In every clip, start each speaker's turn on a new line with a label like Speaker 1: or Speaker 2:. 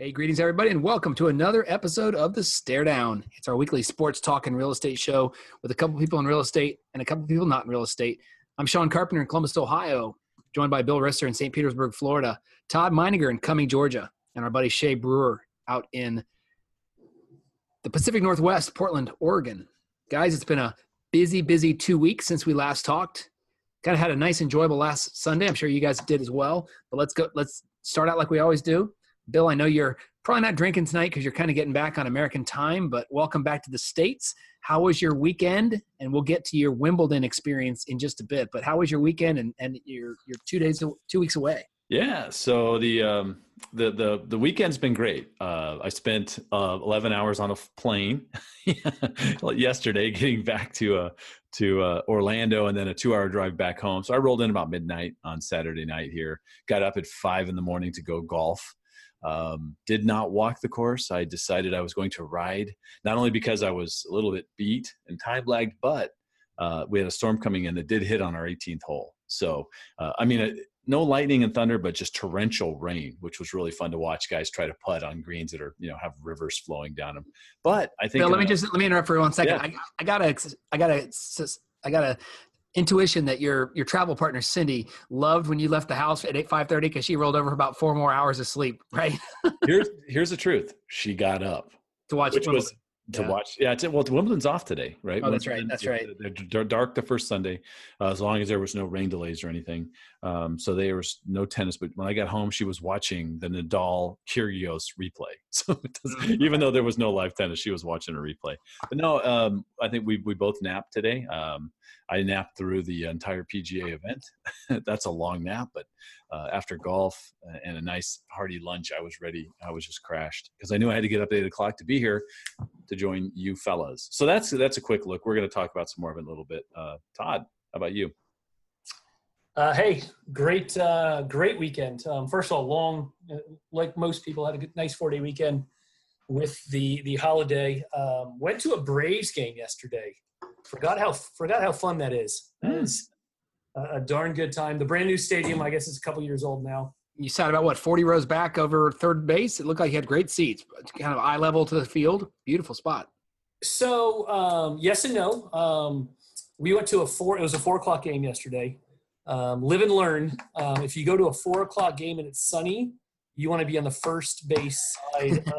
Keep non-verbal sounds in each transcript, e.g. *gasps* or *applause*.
Speaker 1: Hey, greetings, everybody, and welcome to another episode of The Stare Down. It's our weekly sports talk and real estate show with a couple people in real estate and a couple people not in real estate. I'm Sean Carpenter in Columbus, Ohio, joined by Bill Risser in St. Petersburg, Florida, Todd Meininger in Cumming, Georgia, and our buddy Che Brewer out in the Pacific Northwest, Portland, Oregon. Guys, it's been a busy, busy two weeks since we last talked. Kind of had a nice, enjoyable last Sunday. I'm sure you guys did as well. But let's go. Let's start out like we always do Bill, I know you're probably not drinking tonight because you're kind of getting back on American time, but welcome back to the States. How was your weekend? And we'll get to your Wimbledon experience in just a bit. But how was your weekend and, and your, your two days, two weeks away?
Speaker 2: Yeah, so the um, the the the weekend's been great. Uh, I spent uh, 11 hours on a plane *laughs* yesterday, getting back to uh, to uh, Orlando, and then a two-hour drive back home. So I rolled in about midnight on Saturday night here. Got up at five in the morning to go golf. Um, did not walk the course. I decided I was going to ride, not only because I was a little bit beat and time lagged, but uh, we had a storm coming in that did hit on our 18th hole. So, uh, I mean, uh, no lightning and thunder, but just torrential rain, which was really fun to watch guys try to putt on greens that are, you know, have rivers flowing down them. But I think.
Speaker 1: Bill, let me just let me interrupt for one second. Yeah. I, I gotta, I gotta, I gotta intuition that your your travel partner Cindy loved when you left the house at eight five thirty because she rolled over for about four more hours of sleep, *laughs* right?
Speaker 2: here's here's the truth. She got up
Speaker 1: to watch
Speaker 2: which was to yeah. watch. Yeah, well, Wimbledon's off today, right?
Speaker 1: Oh, that's right. That's right.
Speaker 2: They're dark the first Sunday, uh, as long as there was no rain delays or anything. Um, so there was no tennis. But when I got home, she was watching the Nadal Kyrgios replay. *laughs* So mm-hmm. even though there was no live tennis, she was watching a replay. But no, um, I think we we both napped today. Um, I napped through the entire PGA event. *laughs* That's a long nap, but uh, after golf and a nice hearty lunch, I was ready. I was just crashed because I knew I had to get up at eight o'clock to be here to join you fellas. So that's that's a quick look. We're going to talk about some more of it in a little bit. Uh, Todd, how about you?
Speaker 3: Uh, hey, great, uh, great weekend. Um, first of all, long, uh, like most people, had a good, nice four day weekend with the the holiday. Um, went to a Braves game yesterday. Forgot how forgot how fun that is. That mm. was a, a darn good time. The brand new stadium, I guess, is a couple years old now.
Speaker 1: You sat about what forty rows back over third base. It looked like you had great seats, kind of eye level to the field. Beautiful spot.
Speaker 3: So um, yes and no. Um, we went to a four. It was a four o'clock game yesterday. Um, live and learn. Um, if you go to a four o'clock game and it's sunny, you want to be on the first base side. *laughs*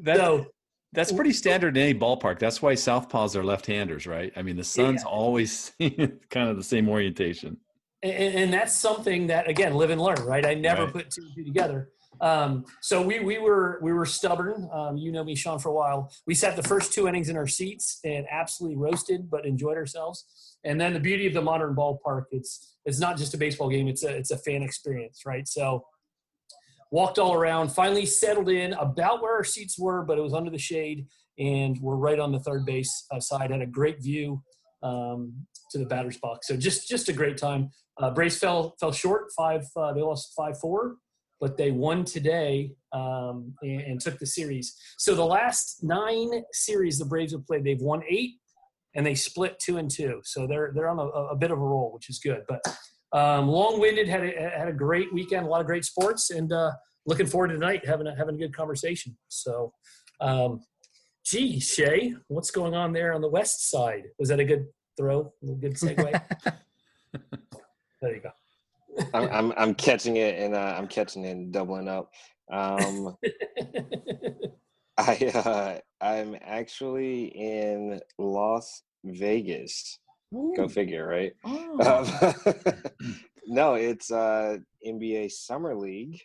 Speaker 2: that, so, that's pretty standard in any ballpark. That's why southpaws are left-handers, right? I mean, the sun's yeah. always *laughs* kind of the same orientation.
Speaker 3: And, and, that's something that again, live and learn, right? I never right. put two and two together. Um, so we we were we were stubborn. Um, you know me, Sean, for a while. We sat the first two innings in our seats and absolutely roasted, but enjoyed ourselves. And then the beauty of the modern ballpark, it's it's not just a baseball game; it's a it's a fan experience, right? So walked all around, finally settled in about where our seats were, but it was under the shade, and we're right on the third base uh, side. Had a great view um, to the batter's box. So just just a great time. Uh, Braves fell fell short. Five uh, they lost five four, but they won today um, and, and, took the series. So the last nine series the Braves have played, they've won eight, and they split two and two. So they're they're on a, a bit of a roll, which is good. But um, long-winded, had a, had a great weekend, a lot of great sports, and uh, looking forward to tonight having a, having a good conversation. So, um, gee, Che, what's going on there on the west side? Was that a good throw? A good segue? *laughs* there you go.
Speaker 4: I'm, I'm, I'm catching it and uh, I'm catching it and doubling up. Um, *laughs* I uh, I'm actually in Las Vegas Ooh. Go figure, right? Oh. Um, *laughs* *clears throat* no, it's uh, NBA Summer League,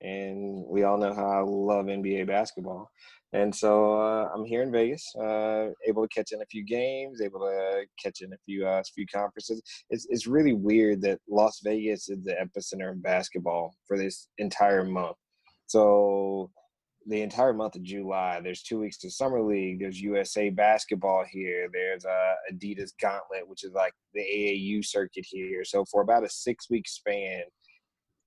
Speaker 4: and we all know how I love NBA basketball. And so uh, I'm here in Vegas, uh, able to catch in a few games, able to catch in a few uh, few conferences. It's it's really weird that Las Vegas is the epicenter of basketball for this entire month. So the entire month of July. There's two weeks to summer league. There's USA basketball here. There's uh, Adidas Gauntlet, which is like the AAU circuit here. So for about a six week span,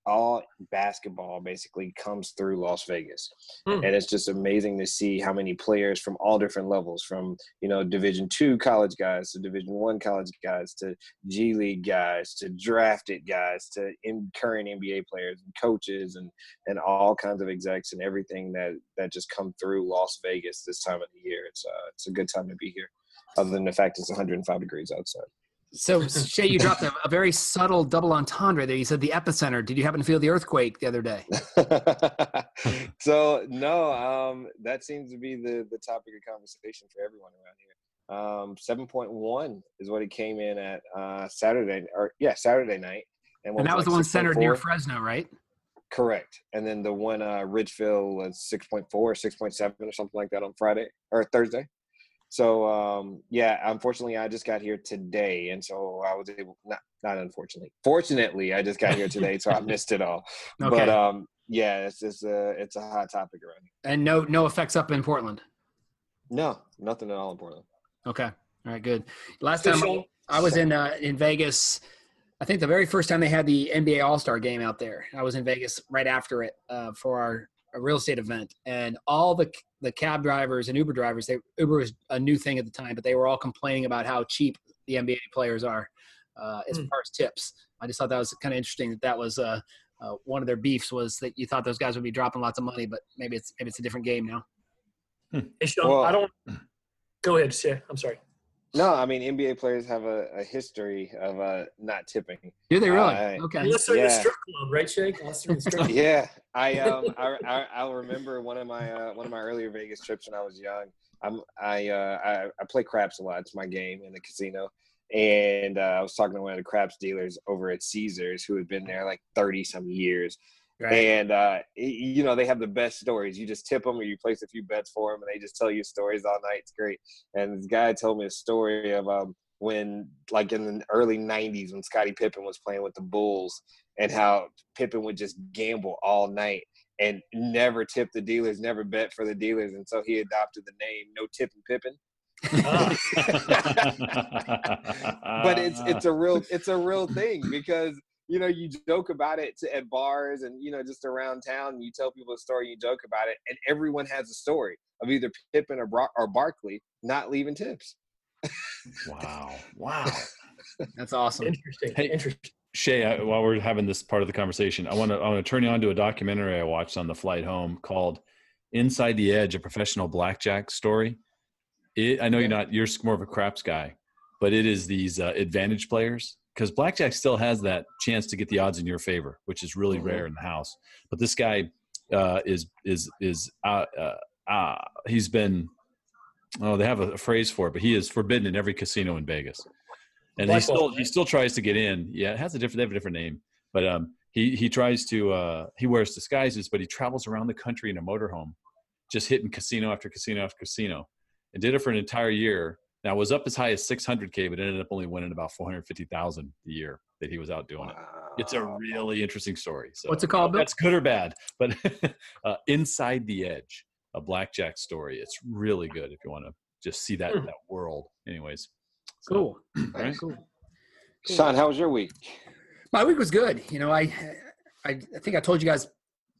Speaker 4: all basketball basically comes through Las Vegas,
Speaker 3: Hmm.
Speaker 4: and it's just amazing to see how many players from all different levels, from you know Division two college guys to Division one college guys to G League guys to drafted guys to in current NBA players and coaches and and all kinds of execs and everything that that just come through Las Vegas this time of the year. It's uh, it's a good time to be here, other than the fact it's 105 degrees outside.
Speaker 1: So Che, you dropped a, a very subtle double entendre there. You said the epicenter. Did you happen to feel the earthquake the other day? *laughs*
Speaker 4: so no, um, that seems to be the the topic of conversation for everyone around here. Um, seven point one is what it came in at uh, Saturday, or yeah, Saturday night,
Speaker 1: And
Speaker 4: what
Speaker 1: that was
Speaker 4: like
Speaker 1: the one centered near Fresno, right?
Speaker 4: Correct. And then the one uh, Ridgeville was 6.4 6.7 or something like that on Friday or Thursday. So um, yeah, unfortunately, I just got here today, and so I was able not not unfortunately, fortunately, I just got here today, so I missed it all. *laughs*
Speaker 1: Okay.
Speaker 4: But um, yeah, it's just a it's a hot topic around here.
Speaker 1: and no no effects up in Portland.
Speaker 4: No, nothing at all in Portland.
Speaker 1: Okay. All right. Good. Last time
Speaker 3: Sean.
Speaker 1: I was in uh, in Vegas. I think the very first time they had the NBA All Star Game out there, I was in Vegas right after it uh, for our a real estate event, and all the the cab drivers and Uber drivers. They Uber was a new thing at the time, but they were all complaining about how cheap the NBA players are uh, as
Speaker 3: Hmm.
Speaker 1: far as tips. I just thought that was kind of interesting that that was uh, uh, one of their beefs was that you thought those guys would be dropping lots of money, but maybe it's maybe it's a different game now.
Speaker 3: Hey, Sean,
Speaker 4: Well-
Speaker 3: I don't. Go ahead, Che. I'm sorry.
Speaker 4: No, I mean NBA players have a, a history of uh, not tipping.
Speaker 1: Do they really?
Speaker 4: Uh,
Speaker 1: okay.
Speaker 3: Unless they're in the
Speaker 4: Yeah.
Speaker 3: strip club, right, Che? Unless they're in the strip club.
Speaker 4: yeah, I *laughs* um I, I I'll remember one of my uh, one of my earlier Vegas trips when I was young. I'm I uh I, I play craps a lot. It's my game in the casino. And uh, I was talking to one of the craps dealers over at Caesars who had been there like 30 some years.
Speaker 1: Right.
Speaker 4: And, uh, you know, they have the best stories. You just tip them or you place a few bets for them and they just tell you stories all night. It's great. And this guy told me a story of um, when, like in the early 90s, when Scottie Pippen was playing with the Bulls and how Pippen would just gamble all night and never tip the dealers, never bet for the dealers. And so he adopted the name No Tipping Pippen.
Speaker 3: Ah. *laughs*
Speaker 4: but it's it's a real it's a real thing because you know you joke about it to, at bars and you know just around town and you tell people a story you joke about it and everyone has a story of either Pippen or Bro- or Barkley not leaving tips.
Speaker 2: wow, wow.
Speaker 1: That's awesome.
Speaker 3: Interesting.
Speaker 2: Hey.
Speaker 3: Interesting.
Speaker 2: Che, I, while we're having this part of the conversation, I want to I want to turn you on to a documentary I watched on the flight home called "Inside the Edge: A Professional Blackjack Story." It, I know you're not you're more of a craps guy, but it is these uh, advantage players because blackjack still has that chance to get the odds in your favor, which is really
Speaker 4: Mhm.
Speaker 2: rare in the house. But this guy uh, is is is uh, uh, uh, he's been oh they have a, a phrase for it, but he is forbidden in every casino in Vegas and he
Speaker 3: Blackball,
Speaker 2: still he still tries to get in. Yeah, it has a different they have a different name, but um, he he tries to uh, he wears disguises, but he travels around the country in a motorhome, just hitting casino after casino after casino, and did it for an entire year. Now it was up as high as 600k, but ended up only winning about 450,000 a year that he was out doing it. It's a really interesting story. So
Speaker 1: What's it called, Bill?
Speaker 2: That's good or bad, but *laughs* uh, inside the edge, a blackjack story. It's really good if you want to just see that
Speaker 3: Hmm.
Speaker 2: that world. Anyways, so,
Speaker 1: Cool. *clears throat*
Speaker 2: right?
Speaker 1: Cool.
Speaker 4: Sean, how was your week?
Speaker 1: My week was good. You know, I, I, I think I told you guys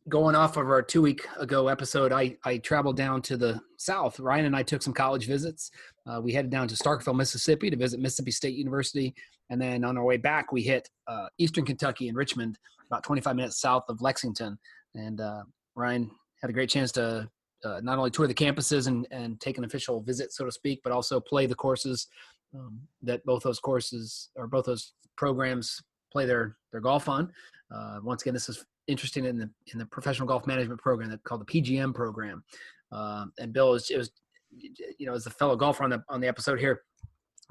Speaker 1: going off of our two week ago episode. I, I traveled down to the south. Ryan and I took some college visits. Uh, we headed down to Starkville, Mississippi, to visit Mississippi State University, and then on our way back, we hit uh, Eastern Kentucky in Richmond, about 25 minutes south of Lexington. And uh, Ryan had a great chance to uh, not only tour the campuses and, and take an official visit, so to speak, but also play the courses um, that both those courses or both those programs play their their golf on. Uh, once again, this is interesting in the in the professional golf management program that called the PGM program. Um, and Bill is it was you know as a fellow golfer on the on the episode here.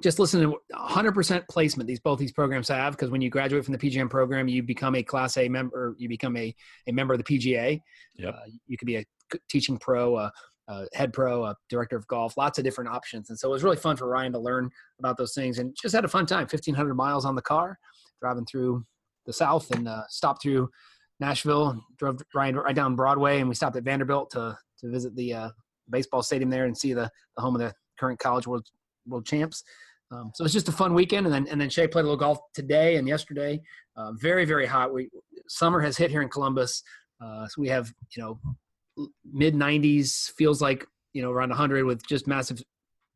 Speaker 1: Just listen to 100% placement these both these programs have because when you graduate from the PGM program, you become a Class A member. You become a, a member of the PGA.
Speaker 2: Yep.
Speaker 1: Uh, you could be a teaching pro, a, a head pro, a director of golf. Lots of different options, and so it was really fun for Ryan to learn about those things and just had a fun time. 1,500 miles on the car, driving through the South and uh, stopped through Nashville, drove Ryan right down Broadway, and we stopped at Vanderbilt to to visit the uh, baseball stadium there and see the, the home of the current college world world champs. Um, so it's just a fun weekend, and then and then Shay played a little golf today and yesterday. Uh, very very hot. We summer has hit here in Columbus, uh, so we have you know mid 90s. Feels like you know around 100 with just massive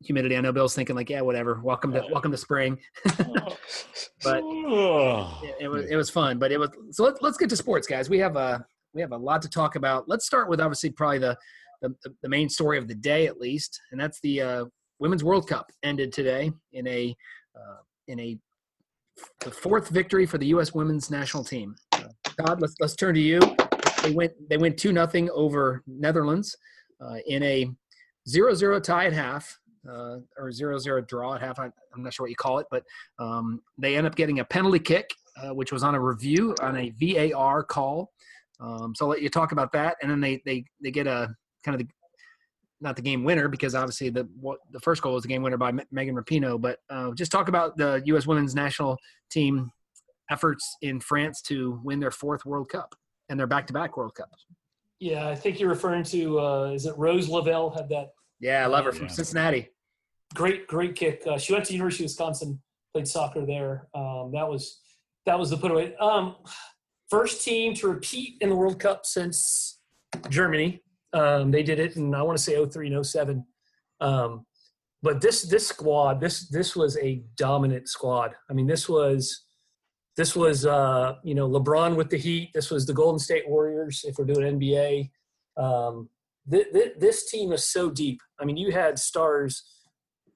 Speaker 1: humidity. I know Bill's thinking like, yeah, whatever. Welcome to welcome to spring. *laughs* but it, it, was it was fun. But it was so. Let's let's get to sports, guys. We have a we have a lot to talk about. Let's start with obviously probably the the, the main story of the day at least, and that's the uh, Women's World Cup ended today in a uh, in a the fourth victory for the U.S. Women's National Team. Uh, Todd, let's let's turn to you. They went they went two nothing over Netherlands uh, in a 0-0 tie at half. Uh, or 0-0 draw at half. I, am not sure what you call it, but um, they end up getting a penalty kick, uh, which was on a review on a VAR call. Um, so I'll let you talk about that, and then they they they get a kind of the not the game winner because obviously the what, the first goal was the game winner by Megan Rapinoe. But uh, just talk about the U.S. Women's National Team efforts in France to win their fourth World Cup and their back-to-back World Cups.
Speaker 3: Yeah, I think you're referring to uh, is it Rose Lavelle had that?
Speaker 1: Yeah, I love her from yeah. Cincinnati.
Speaker 3: Great, great kick. Uh, she went to University of Wisconsin, played soccer there. Um, that was that was the put away. Um, first team to repeat in the World Cup since Germany um, they did it in I want to say 03 and 07. Um, but this this squad, this this was a dominant squad. I mean, this was this was uh, you know LeBron with the Heat. This was the Golden State Warriors. If we're doing NBA, um, th- th- this team is so deep. I mean, you had stars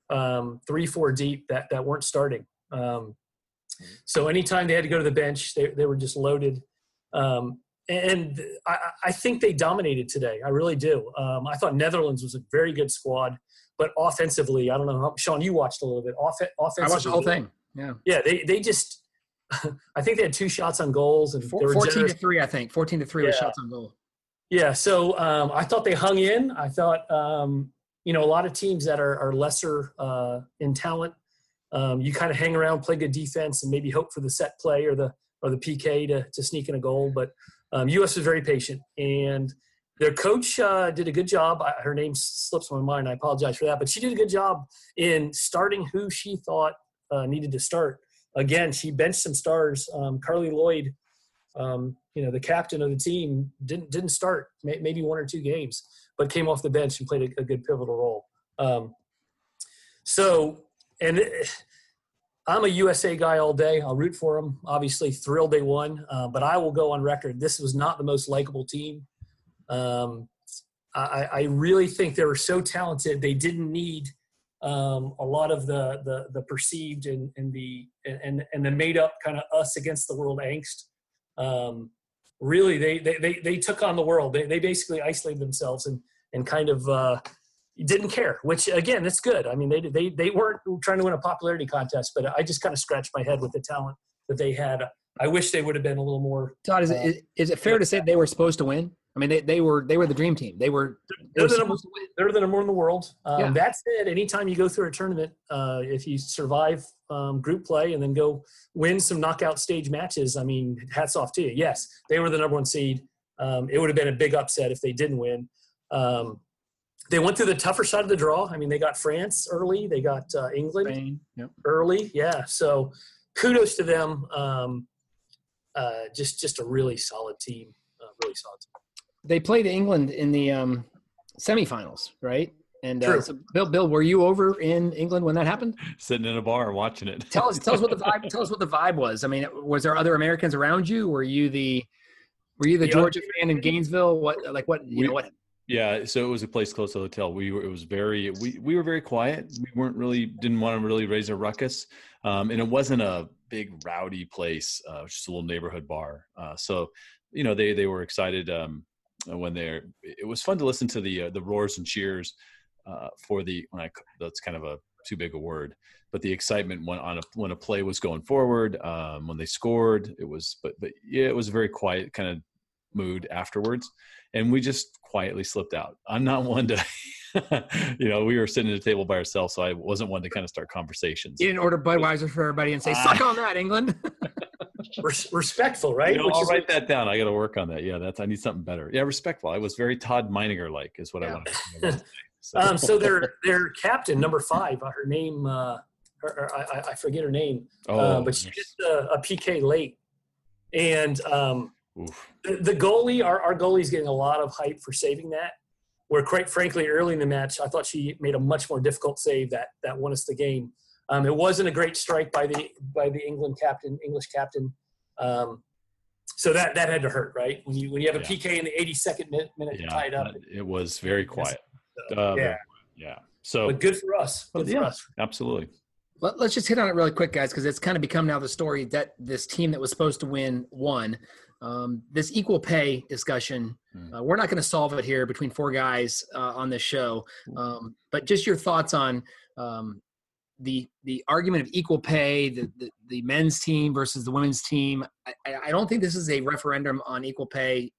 Speaker 3: um, three, four deep that that weren't starting. Um, so anytime they had to go to the bench, they they were just loaded. Um, and I, I, think they dominated today. I really do. Um, I thought Netherlands was a very good squad, but offensively, I don't know. How, Sean, you watched a little bit. Off, offensively,
Speaker 1: I watched the whole thing. Yeah,
Speaker 3: yeah. They they just. *laughs* I think they had two shots on goals and
Speaker 1: Four, fourteen generous. to three. I think fourteen to three yeah. shots on goal.
Speaker 3: Yeah, so um, I thought they hung in. I thought um, you know a lot of teams that are, are lesser uh, in talent, um, you kind of hang around, play good defense, and maybe hope for the set play or the or the PK to to sneak in a goal. But um, U.S. was very patient, and their coach uh, did a good job. I, her name slips my mind. I apologize for that, but she did a good job in starting who she thought uh, needed to start. Again, she benched some stars. Um, Carli Lloyd, um, you know, the captain of the team, didn't didn't start maybe one or two games, but came off the bench and played a, a good pivotal role. Um, so, and I'm a USA guy all day. I'll root for them. Obviously, thrilled they won, uh, but I will go on record. This was not the most likable team. Um, I, I, really think they were so talented. They didn't need um, a lot of the the, the perceived and, and the and and the made up kind of us against the world angst. Um, really, they, they they they took on the world. They they basically isolated themselves and and kind of uh, didn't care, which again, it's good. I mean, they they they weren't trying to win a popularity contest, but I just kind of scratched my head with the talent that they had. I wish they would have been a little more.
Speaker 1: Todd, is, uh, it, is it fair to say they were supposed to win? I mean, they, they were they were the dream team. They were
Speaker 3: they they're, the number, they're the number one in the world. Um, yeah. That said, anytime you go through a tournament, uh, if you survive um, group play and then go win some knockout stage matches, I mean, hats off to you. Yes, they were the number one seed. Um, it would have been a big upset if they didn't win. Um, they went through the tougher side of the draw. I mean, they got France early, they got uh, England Spain, yep. early. Yeah, so kudos to them. Um, uh, just just a really solid team. Uh, really solid. Team.
Speaker 1: They played England in the um, semifinals, right? And uh, so Bill, Bill, were you over in England when that happened?
Speaker 2: Sitting in a bar watching it.
Speaker 1: tell us, tell us what the vibe. *laughs* Tell us what the vibe was. I mean, was there other Americans around you? Were you the, were you the, the Georgia fan in Gainesville? What, like, what you we, know what?
Speaker 2: Yeah, so it was a place close to the hotel. We were it was very we we were very quiet. We weren't really didn't want to really raise a ruckus, um, and it wasn't a big rowdy place. Uh, just a little neighborhood bar. Uh, so you know they they were excited um, when they're. It was fun to listen to the uh, the roars and cheers uh, for the. When I, that's kind of a too big a word, but the excitement when on a when a play was going forward, um, when they scored, it was. But but yeah, it was a very quiet kind of mood afterwards and we just quietly slipped out. I'm not one to, *laughs* *laughs* you know, we were sitting at a table by ourselves, so I wasn't one to kind of start conversations.
Speaker 1: You didn't order Budweiser for everybody and say, "Suck on that, England." *laughs*
Speaker 3: respectful, right?
Speaker 2: You know, I'll write that down. I got to work on that. Yeah, that's I need something better. Yeah, respectful. I was very Todd Meininger like, is what yeah. I want
Speaker 3: to. *laughs* so. Um, so their their captain, number five, uh, her name uh, Her, I, I, forget her name, uh, oh, uh, but she missed a, a, PK late, and um, the, the, goalie, our, our goalie's getting a lot of hype for saving that. Where quite frankly, early in the match, I thought she made a much more difficult save that that won us the game. Um, it wasn't a great strike by the by the England captain, English captain. Um, so that that had to hurt, right? When you when you have a yeah. PK in the 82nd minute, minute yeah, tied up,
Speaker 2: it was very quiet. Uh,
Speaker 3: yeah,
Speaker 2: yeah. So,
Speaker 3: but good for us. Good
Speaker 2: yeah,
Speaker 3: for us.
Speaker 2: Absolutely.
Speaker 1: Let, us just hit on it really quick, guys, because it's kind of become now the story that this team that was supposed to win won. Um, this equal pay discussion, hmm. uh, we're not going to solve it here between four guys uh, on this show. Um, but just your thoughts on um, the the argument of equal pay, the, the, the men's team versus the women's team. I, I don't think this is a referendum on equal pay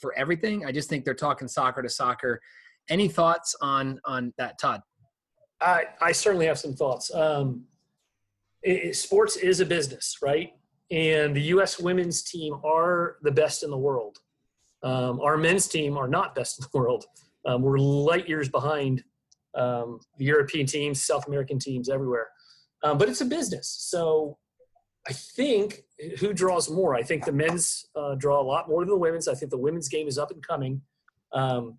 Speaker 1: for everything. I just think they're talking soccer to soccer. Any thoughts on on that, Todd?
Speaker 3: I I certainly have some thoughts. Um, it, sports is a business, right? And the U.S. women's team are the best in the world. Um, our men's team are not best in the world. Um, we're light years behind um, the European teams, South American teams, everywhere. Um, but it's a business. So I think who draws more? I think the men's uh, draw a lot more than the women's. I think the women's game is up and coming. Um,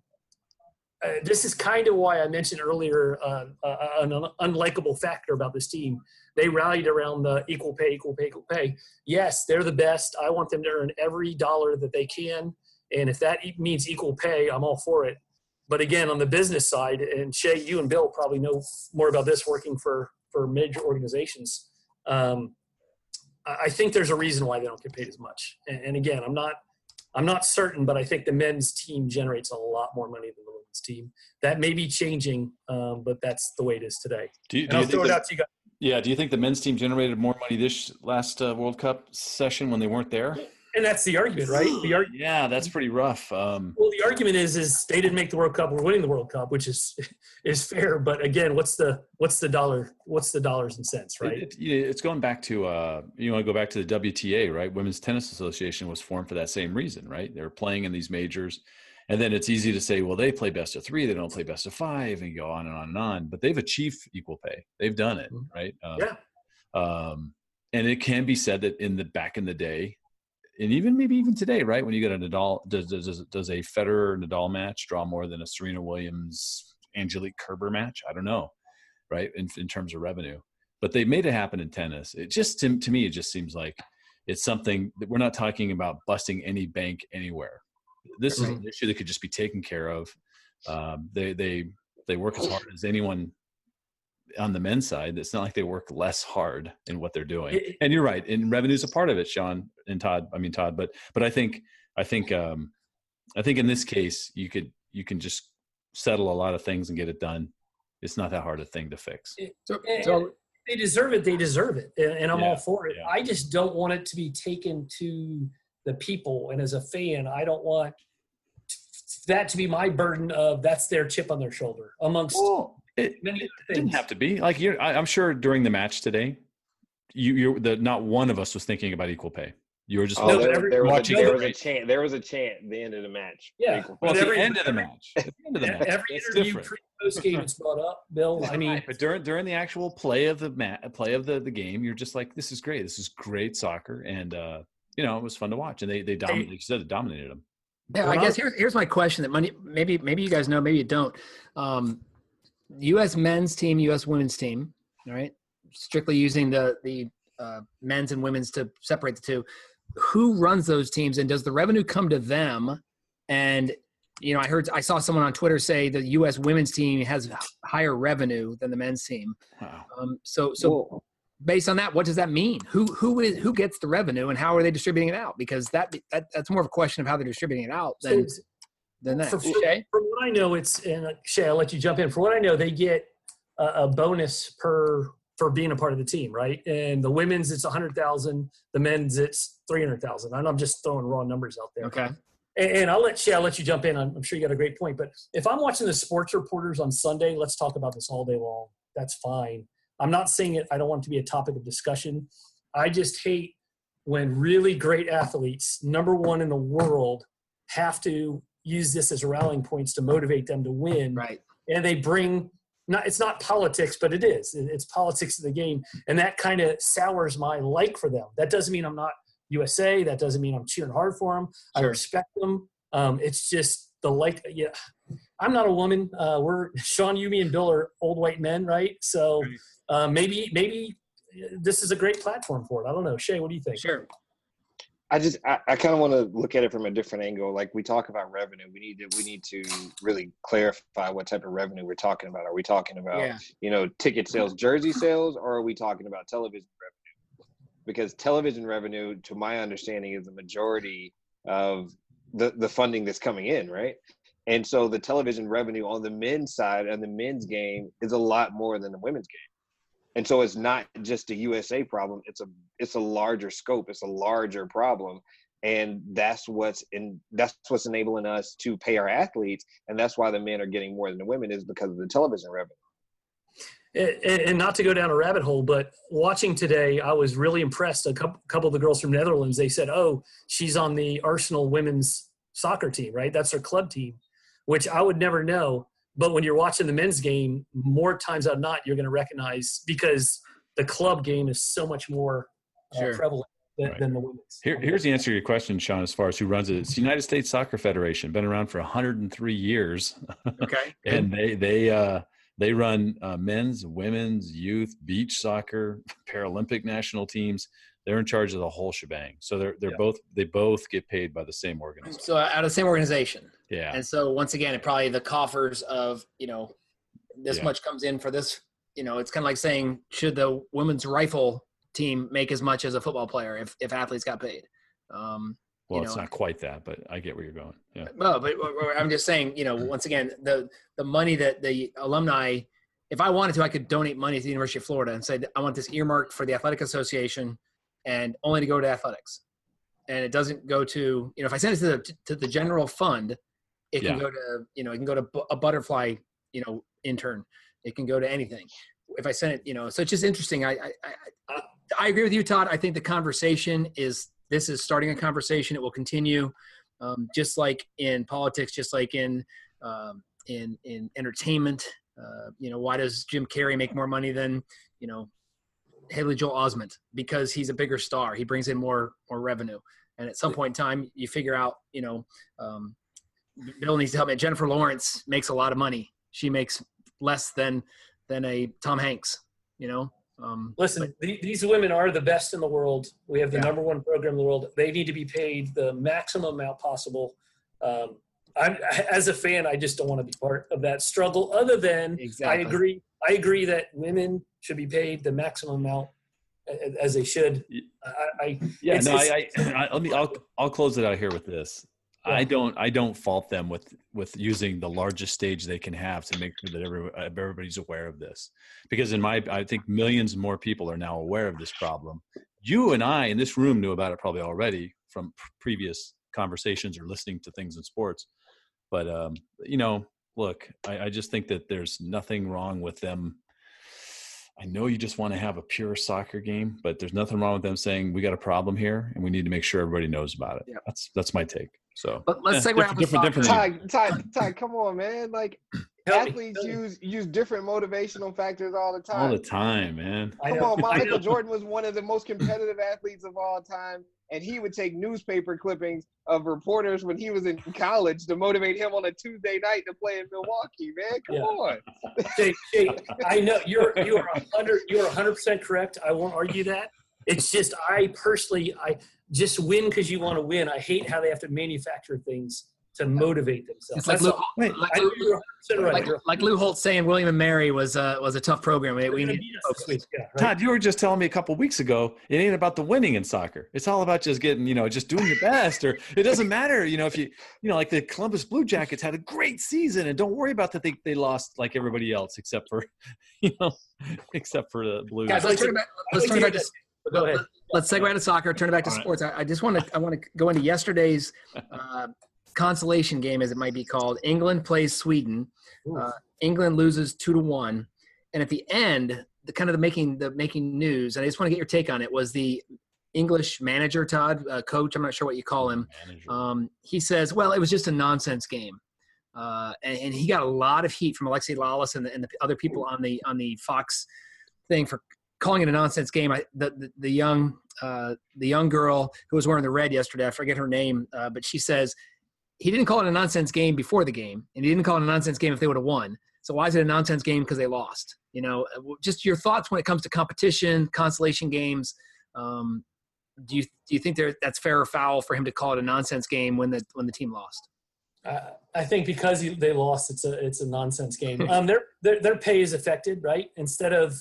Speaker 3: uh, this is kind of why I mentioned earlier uh, uh an unlikable factor about this team. They rallied around the equal pay, equal pay, equal pay. Yes, they're the best. I want them to earn every dollar that they can. And if that means equal pay, I'm all for it. But again, on the business side, and Che, you and Bill probably know more about this working for for major organizations. Um, I think there's a reason why they don't get paid as much. And, and, again, I'm not I'm not certain, but I think the men's team generates a lot more money than the team. That may be changing, um, but that's the way it is today.
Speaker 2: Do you, do you think that, you yeah, do you think the men's team generated more money this last uh, World Cup session when they weren't there?
Speaker 3: and that's the argument, right? The
Speaker 2: argument. *gasps* Yeah, that's pretty rough. Um,
Speaker 3: well, the argument is is they didn't make the World Cup. We're winning the World Cup, which is *laughs* is fair. But again, what's the what's the dollar? What's the dollars and cents, right? It,
Speaker 2: it, it's going back to uh, you want to go back to the WTA, right? Women's Tennis Association was formed for that same reason, right? They're playing in these majors, and then it's easy to say, well, they play best of three, they don't play best of five, and go on and on and on. But they've achieved equal pay. They've done it, mm-hmm. right?
Speaker 3: Um, yeah.
Speaker 2: Um, and it can be said that in the back in the day, and even maybe even today, right? When you get a Nadal, does does does a Federer Nadal match draw more than a Serena Williams Angelique Kerber match? I don't know, right? In in terms of revenue, but they made it happen in tennis. It just to, to me, it just seems like it's something that we're not talking about busting any bank anywhere. This right. is an issue that could just be taken care of. Um, they they they work as hard as anyone on the men's side, it's not like they work less hard in what they're doing. And you're right, and revenue is a part of it, Sean and Todd. I mean Todd, but but I think I think um, I think in this case you could you can just settle a lot of things and get it done. It's not that hard a thing to fix.
Speaker 3: So, so they deserve it. They deserve it, and, I'm yeah, all for it. Yeah. I just don't want it to be taken to the people. And as a fan, I don't want that to be my burden of that's their chip on their shoulder amongst well,
Speaker 2: it, it didn't have to be like you're. I, am sure during the match today, you you're the not one of us was thinking about equal pay. You were just
Speaker 4: oh, there, there, watching. Was a, there was a chant. There was a chant at the end of the match.
Speaker 3: Yeah,
Speaker 2: well, at the end of the match. At the end of the *laughs* match.
Speaker 3: Every interview post game is brought up, Bill. I mean, right,
Speaker 2: but during during the actual play of the mat, play of the the game, you're just like, this is great. This is great soccer, and uh, you know, it was fun to watch. And they they dominated. Like you said, it dominated them.
Speaker 1: Yeah, I guess here's here's my question that money maybe maybe you guys know, maybe you don't. Um, U.S. men's team, U.S. women's team, right? Strictly using the the uh, men's and women's to separate the two. Who runs those teams, and does the revenue come to them? And you know, I heard I saw someone on Twitter say the U.S. women's team has higher revenue than the men's team. Wow. Um, so, so Whoa. Based on that, what does that mean? Who who is who gets the revenue, and how are they distributing it out? Because that, that that's more of a question of how they're distributing it out than so than that.
Speaker 3: For, Che? From what I know, it's and uh, Che, I'll let you jump in. For what I know, they get a, a bonus per for being a part of the team, right? And the women's it's a hundred thousand, the men's it's three hundred thousand. And I'm just throwing raw numbers out there.
Speaker 1: Okay.
Speaker 3: And, and I'll let Che, I'll let you jump in. I'm, I'm sure you got a great point. But if I'm watching the sports reporters on Sunday, let's talk about this all day long. That's fine. I'm not saying it. I don't want it to be a topic of discussion. I just hate when really great athletes, number one in the world, have to use this as rallying points to motivate them to win.
Speaker 1: Right.
Speaker 3: And they bring not it's not politics, but it is. It's politics of the game, and that kind of sours my like for them. That doesn't mean I'm not USA. That doesn't mean I'm cheering hard for them. Sure. I respect them. Um, it's just the like. Yeah, I'm not a woman. Uh, we're Sean, you, me, and Bill are old white men, right? So uh, maybe maybe this is a great platform for it. I don't know, Che. What do you think?
Speaker 1: Sure.
Speaker 4: I just I, I kind of want to look at it from a different angle. Like we talk about revenue, we need to we need to really clarify what type of revenue we're talking about. Are we talking about yeah. you know ticket sales, jersey sales, or are we talking about television revenue? Because television revenue, to my understanding, is the majority of the the funding that's coming in, right? And so the television revenue on the men's side and the men's game is a lot more than the women's game and so it's not just a usa problem it's a it's a larger scope it's a larger problem and that's what's in that's what's enabling us to pay our athletes and that's why the men are getting more than the women is because of the television revenue
Speaker 3: and not to go down a rabbit hole, but watching today, I was really impressed. A couple, of the girls from Netherlands, they said, "Oh, she's on the Arsenal women's soccer team, right? That's her club team," which I would never know. But when you're watching the men's game, more times than not, you're going to recognize because the club game is so much more uh, sure. prevalent than, right. than, the women's.
Speaker 2: Here, here's the answer to your question, Sean, as far as who runs it. It's the United States Soccer Federation, been around for 103 years.
Speaker 1: Okay. *laughs*
Speaker 2: and they, they, uh, they run uh, men's, women's, youth, beach soccer, *laughs* Paralympic national teams they're in charge of the whole shebang. So they're they're yeah. both they both get paid by the same organization.
Speaker 1: So out of the same organization.
Speaker 2: Yeah.
Speaker 1: And so once again, it probably the coffers of you know this yeah. much comes in for this. You know, it's kind of like saying should the women's rifle team make as much as a football player if if athletes got paid. Um,
Speaker 2: well, it's know. not quite that, but I get where you're going. Yeah.
Speaker 1: Well, but I'm just saying, you know, once again, the the money that the alumni, if I wanted to, I could donate money to the University of Florida and say I want this earmarked for the athletic association and only to go to athletics. And it doesn't go to, you know, if I send it to the, to the general fund, it can yeah. go to, you know, it can go to a butterfly, you know, intern. It can go to anything. If I send it, you know, so it's just interesting. I, I, I, I agree with you, Todd. I think the conversation is, this is starting a conversation. It will continue. Um, just like in politics, just like in, um, in, in entertainment, uh, you know, why does Jim Carrey make more money than, you know, Haley Joel Osment because he's a bigger star. He brings in more more revenue. And at some point in time, you figure out, you know, um, Bill needs to help me. Jennifer Lawrence makes a lot of money. She makes less than than a Tom Hanks. You know. Um,
Speaker 3: Listen, but, these women are the best in the world. We have the yeah. number one program in the world. They need to be paid the maximum amount possible. Um, I'm, as a fan, I just don't want to be part of that struggle. Other than exactly. I agree, I agree that women should be paid the maximum amount as they should. I, I
Speaker 2: yeah, no, I, I, I, let me. I'll I'll close it out here with this. I don't I don't fault them with with using the largest stage they can have to make sure that every, everybody's aware of this, because in my I think millions more people are now aware of this problem. You and I in this room knew about it probably already from previous conversations or listening to things in sports, but um, you know, look, I, I just think that there's nothing wrong with them I know you just want to have a pure soccer game, but there's nothing wrong with them saying we got a problem here and we need to make sure everybody knows about it. Yeah. That's that's my take. So
Speaker 1: but let's yeah, say different,
Speaker 4: different, different, different. Ty, Ty, Ty, come on, man! Like *clears throat* athletes use use different motivational factors all the time.
Speaker 2: All the time, man.
Speaker 4: Come on, Michael Jordan was one of the most competitive athletes of all time, and he would take newspaper clippings of reporters when he was in college to motivate him on a Tuesday night to play in Milwaukee. Man, come yeah. on.
Speaker 3: Jake, Jake, *laughs* I know you're you are hundred you're hundred percent correct. I won't argue that. It's just I personally I just win because you want to win. I hate how they have to manufacture things to motivate themselves. It's
Speaker 1: like, Lou, wait, like, Lou, right. like, like, Lou Holtz saying William and Mary was uh, was a tough program. We, we need
Speaker 2: yeah, right? Todd, you were just telling me a couple weeks ago it ain't about the winning in soccer. It's all about just getting you know just doing your best, or it doesn't matter. You know if you you know like the Columbus Blue Jackets had a great season, and don't worry about that they they lost like everybody else except for *laughs* you know except for the Blues.
Speaker 1: Guys, let's turn it back. Let's turn it back. To, Go ahead. Let's segue out of soccer. Turn it back to sports. I, I, just want to I want to go into yesterday's uh, *laughs* consolation game, as it might be called. England plays Sweden. Uh, England loses two to one, and at the end, the kind of the making the making news. And I just want to get your take on it. Was the English manager Todd, uh, coach? I'm not sure what you call him. Um, he says, "Well, it was just a nonsense game." uh, and, and, he got a lot of heat from Alexi Lalas and the, and the other people on the on the Fox thing for calling it a nonsense game. I, the, the, the young uh, the young girl who was wearing the red yesterday, I forget her name, uh, but she says he didn't call it a nonsense game before the game, and he didn't call it a nonsense game if they would have won. So why is it a nonsense game because they lost? You know, uh, just your thoughts when it comes to competition, consolation games. Um, do you do you think there, that's fair or foul for him to call it a nonsense game when the when the team lost?
Speaker 3: Uh, I think because he, they lost, it's a it's a nonsense game. *laughs* Um, their, their their pay is affected, right? Instead of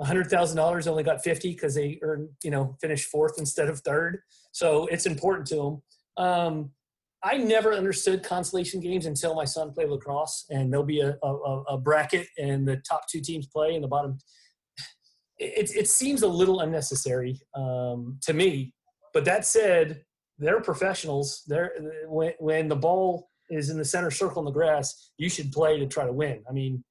Speaker 3: hundred thousand dollars, only got fifty because they earned you know finished fourth instead of third. So it's important to them. Um, I never understood consolation games until my son played lacrosse, and there'll be a, a, a bracket, and the top two teams play, and the bottom. *laughs* It, it seems a little unnecessary um, to me, but that said, they're professionals. They're when when the ball is in the center circle in the grass, you should play to try to win. I mean,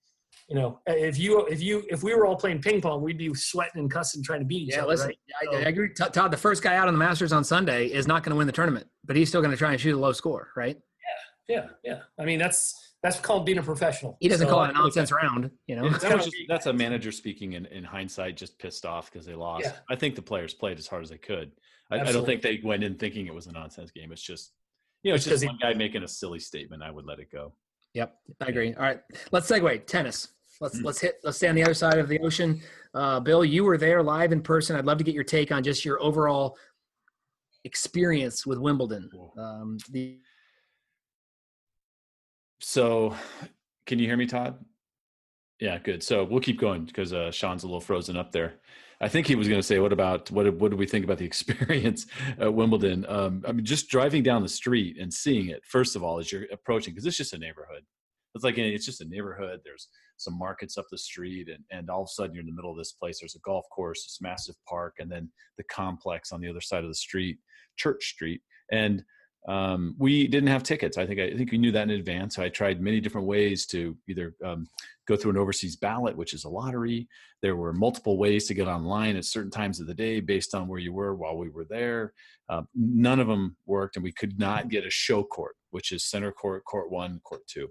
Speaker 3: you know, if you if you if we were all playing ping pong, we'd be sweating and cussing trying to beat each
Speaker 1: yeah,
Speaker 3: other.
Speaker 1: listen,
Speaker 3: right?
Speaker 1: I, I, agree. Todd, the first guy out on the Masters on Sunday is not going to win the tournament, but he's still going to try and shoot a low score, right?
Speaker 3: Yeah, yeah, yeah. I mean, that's that's called being a professional.
Speaker 1: He doesn't so, call it a nonsense round, you know.
Speaker 2: That just, that's a manager speaking in, in hindsight, just pissed off because they lost. Yeah. I think the players played as hard as they could. I, I, don't think they went in thinking it was a nonsense game. It's just, you know, it's just one he, guy making a silly statement. I would let it go.
Speaker 1: Yep, I agree. All right, let's segue tennis. Let's mm let's hit. Let's stay on the other side of the ocean. Uh, Bill, you were there live in person. I'd love to get your take on just your overall experience with Wimbledon. Um, the
Speaker 2: so, can you hear me, Todd? Yeah, good. So we'll keep going because uh, Sean's a little frozen up there. I think he was going to say, "What about what? What do we think about the *laughs* experience at Wimbledon?" Um, I mean, just driving down the street and seeing it. First of all, as you're approaching, because it's just a neighborhood. It's like it's just a neighborhood. There's some markets up the street, and, and all of a sudden you're in the middle of this place. There's a golf course, this massive park, and then the complex on the other side of the street, Church Street. And um, we didn't have tickets. I think I think we knew that in advance. So I tried many different ways to either um, go through an overseas ballot, which is a lottery. There were multiple ways to get online at certain times of the day based on where you were while we were there. Uh, none of them worked, and we could not get a show court, which is center court, court one, court two.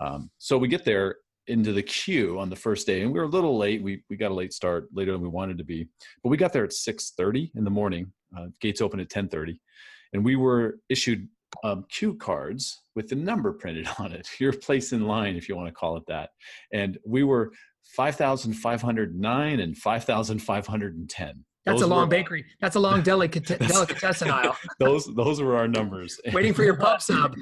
Speaker 2: Um, so we get there, into the queue on the first day and we were a little late we, we got a late start later than we wanted to be but we got there at 6.30 in the morning uh, gates open at 10.30 and we were issued um, cue cards with the number printed *laughs* on it your place in line if you want to call it that and we were 5509 and 5510
Speaker 1: that's those a long were, bakery. That's a long *laughs* delicatessen aisle. *laughs*
Speaker 2: those those were our numbers.
Speaker 1: Waiting for your pub sub.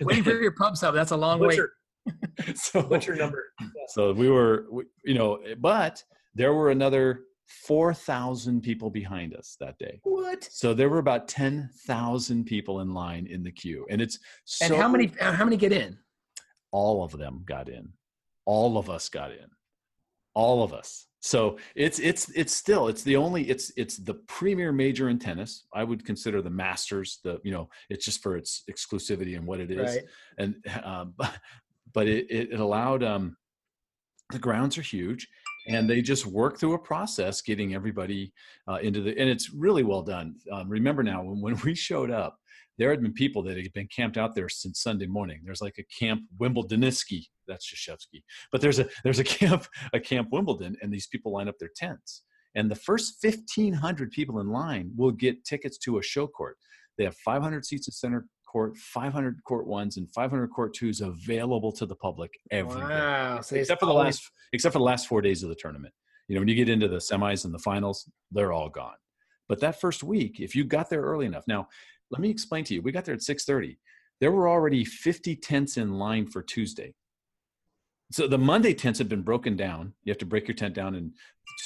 Speaker 1: Waiting for your pub sub. That's a long wait. *laughs* *laughs*
Speaker 3: so what's your number?
Speaker 2: Yeah. *laughs* So we were, you know, but there were another 4,000 people behind us that day.
Speaker 1: What?
Speaker 2: So there were about 10,000 people in line in the queue. And it's so,
Speaker 1: And how many how many get in?
Speaker 2: All of them got in. All of us got in. All of us. So it's it's it's still it's the only it's it's the premier major in tennis. I would consider the Masters the you know it's just for its exclusivity and what it is. Right. And um, but it, it, it allowed um, the grounds are huge and they just work through a process getting everybody uh, into the and it's really well done. Um, remember now when, when *laughs* we showed up there had been people that had been camped out there since sunday morning. There's like a camp wimbledoniski that's Krzyzewski. but there's a there's a *laughs* camp a camp wimbledon and these people line up their tents. And the first 1500 people in line will get tickets to a show court. They have 500 seats at center court, 500 court ones, and 500 court twos available to the public every wow. day. So except for the last, except for the last four days of the tournament. You know, when you get into the semis and the finals, they're all gone. But that first week, if you got there early enough, now let me explain to you. We got there at 6:30. There were already 50 tents in line for Tuesday. So the Monday tents have been broken down. You have to break your tent down and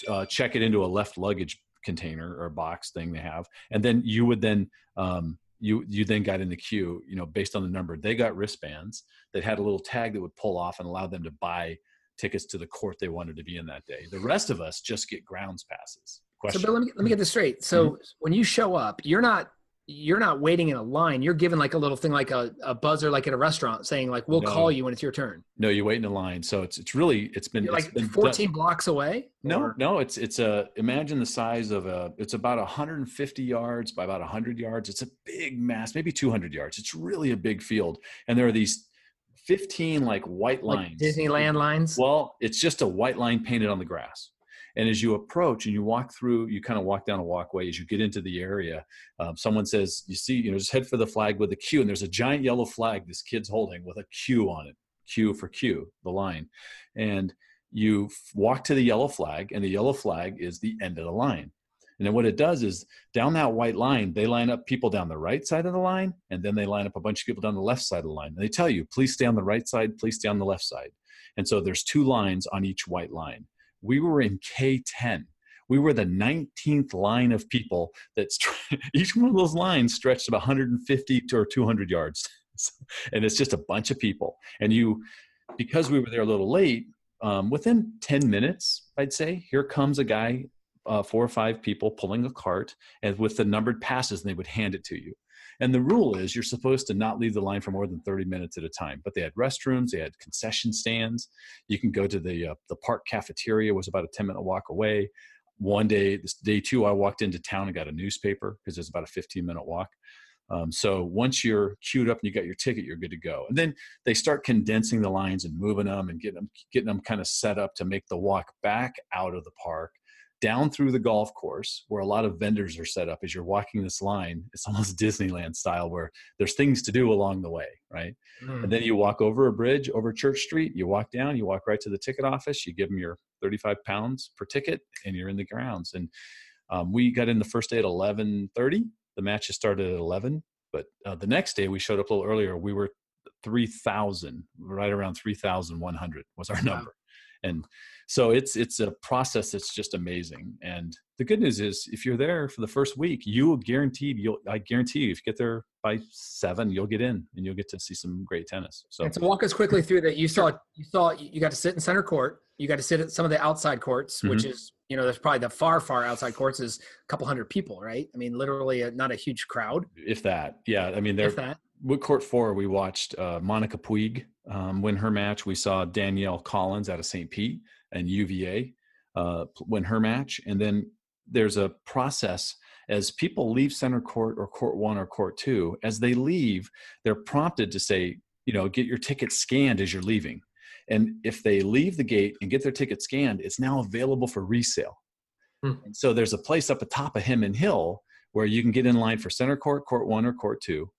Speaker 2: uh, check it into a left luggage container or box thing they have, and then you would then um, you you then got in the queue you know based on the number they got wristbands that had a little tag that would pull off and allow them to buy tickets to the court they wanted to be in that day the rest of us just get grounds passes
Speaker 1: Question. so bill let me, let me get this straight so mm-hmm. when you show up you're not you're not waiting in a line. You're given like a little thing, like a, a buzzer, like at a restaurant, saying like, "We'll no. call you when it's your turn."
Speaker 2: No, you wait in a line. So it's it's really it's been
Speaker 1: like
Speaker 2: been
Speaker 1: 14 done. blocks away.
Speaker 2: No, or? no, it's it's a imagine the size of a. It's about 150 yards by about 100 yards. It's a big mass, maybe 200 yards. It's really a big field, and there are these 15 like white lines.
Speaker 1: Like Disneyland lines?
Speaker 2: Well, it's just a white line painted on the grass. And as you approach and you walk through, you kind of walk down a walkway as you get into the area. Um, someone says, You see, you know, just head for the flag with a Q. And there's a giant yellow flag this kid's holding with a Q on it Q for Q, the line. And you walk to the yellow flag, and the yellow flag is the end of the line. And then what it does is down that white line, they line up people down the right side of the line, and then they line up a bunch of people down the left side of the line. And they tell you, please stay on the right side, please stay on the left side. And so there's two lines on each white line. We were in K10. We were the 19th line of people that *laughs* each one of those lines stretched about 150 to or 200 yards. *laughs* and it's just a bunch of people. And you, because we were there a little late, um, within 10 minutes, I'd say, here comes a guy, uh, four or five people pulling a cart and with the numbered passes, and they would hand it to you. And the rule is you're supposed to not leave the line for more than 30 minutes at a time. But they had restrooms, they had concession stands. You can go to the uh, the park cafeteria was about a 10 minute walk away. One day, day two, I walked into town and got a newspaper because it's about a 15 minute walk. Um, so once you're queued up and you got your ticket, you're good to go. And then they start condensing the lines and moving them and getting them getting them kind of set up to make the walk back out of the park down through the golf course where a lot of vendors are set up as you're walking this line it's *laughs* almost disneyland style where there's things to do along the way right mm. and then you walk over a bridge over church street you walk down you walk right to the ticket office you give them your 35 pounds per ticket and you're in the grounds and um, we got in the first day at 11.30 the matches started at 11, but uh, the next day we showed up a little earlier. We were 3,000, right around 3,100 was our number. And so it's it's a process that's just amazing. And the good news is, if you're there for the first week, you will guaranteed you'll I guarantee you, if you get there by seven, you'll get in and you'll get to see some great tennis. So,
Speaker 1: and to walk us quickly through that, you saw you saw you got to sit in center court. You got to sit at some of the outside courts, mm-hmm. which is you know there's probably the far far outside courts is a couple hundred people, right? I mean, literally a, not a huge crowd.
Speaker 2: If that, yeah. I mean, there. With court four, we watched uh, Monica Puig um, win her match. We saw Danielle Collins out of St. Pete and UVA uh, win her match, and then there's a process as people leave center court or court one or court two. As they leave, they're prompted to say, you know, get your ticket scanned as you're leaving and if they leave the gate and get their ticket scanned, it's now available for resale. Hmm. So there's a place up atop of Henman Hill where you can get in line for center court, court one, or court two.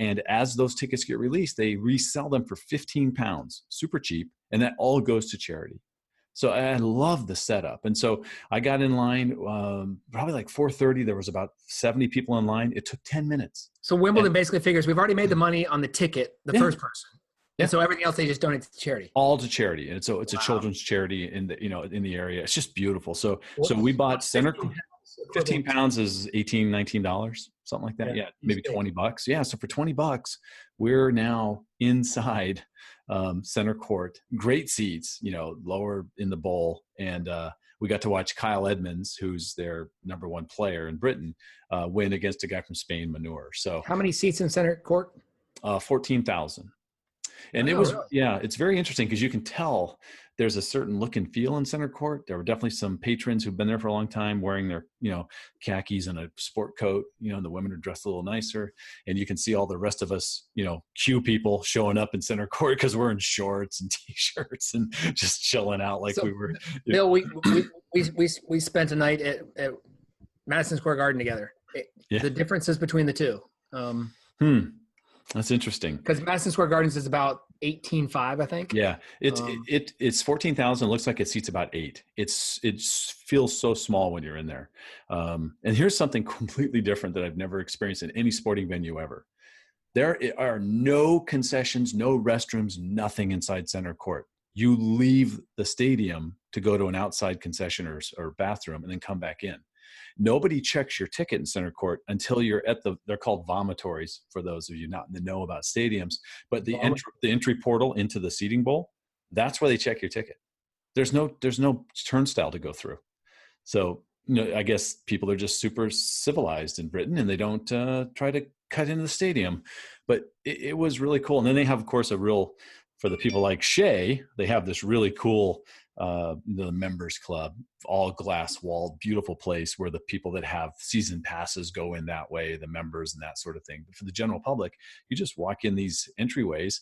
Speaker 2: And as those tickets get released, they resell them for 15 pounds, super cheap, and that all goes to charity. So I love the setup. And so I got in line um, probably like 4:30. There was about 70 people in line. It took 10 minutes.
Speaker 1: So Wimbledon and, basically figures we've already made the money on the ticket, the yeah. first person. Yeah. And so everything else they just donate to charity.
Speaker 2: All to charity, and so it's wow. a children's charity in the you know in the area. It's just beautiful. So so we bought center. 15 pounds is 18 19 dollars something like that. Yeah, yeah maybe 20 bucks. Yeah so for 20 bucks we're now inside um, center court. Great seats you know lower in the bowl and uh, we got to watch kyle edmonds who's their number one player in britain uh, win against a guy from spain Munar. So
Speaker 1: how many seats in center court?
Speaker 2: Uh, 14000 and it was, yeah, it's very interesting because you can tell there's a certain look and feel in center court. There were definitely some patrons who've been there for a long time wearing their, you know, khakis and a sport coat, you know, and the women are dressed a little nicer. And you can see all the rest of us, you know, Q people showing up in center court *laughs* because we're in shorts and *laughs* t-shirts and just chilling out like so, we were.
Speaker 1: Bill, we, we, we, we, we spent a night at, at Madison Square Garden together. yeah. The differences between the two. Um,
Speaker 2: hmm. That's interesting.
Speaker 1: Because Madison Square Gardens is about eighteen five, I think.
Speaker 2: Yeah, it's um, it, it, it's fourteen thousand. Looks like it seats about eight. It's it feels so small when you're in there. Um, and here's something *laughs* completely different that I've never experienced in any sporting venue ever. There are no concessions, no restrooms, nothing inside center court. You leave the stadium to go to an outside concession or, or bathroom and then come back in nobody checks your ticket in center court until you're at the they're called vomitories for those of you not in the know about stadiums but the entry the entry portal into the seating bowl that's where they check your ticket. There's no there's no turnstile to go through. So you know i guess people are just super civilized in britain and they don't uh, try to cut into the stadium but it, it was really cool. And then they have of course a real for the people like Che, they have this really cool uh, the members club, all glass walled, beautiful place where the people that have season passes go in that way, the members and that sort of thing. But for the general public, you just walk in these entryways.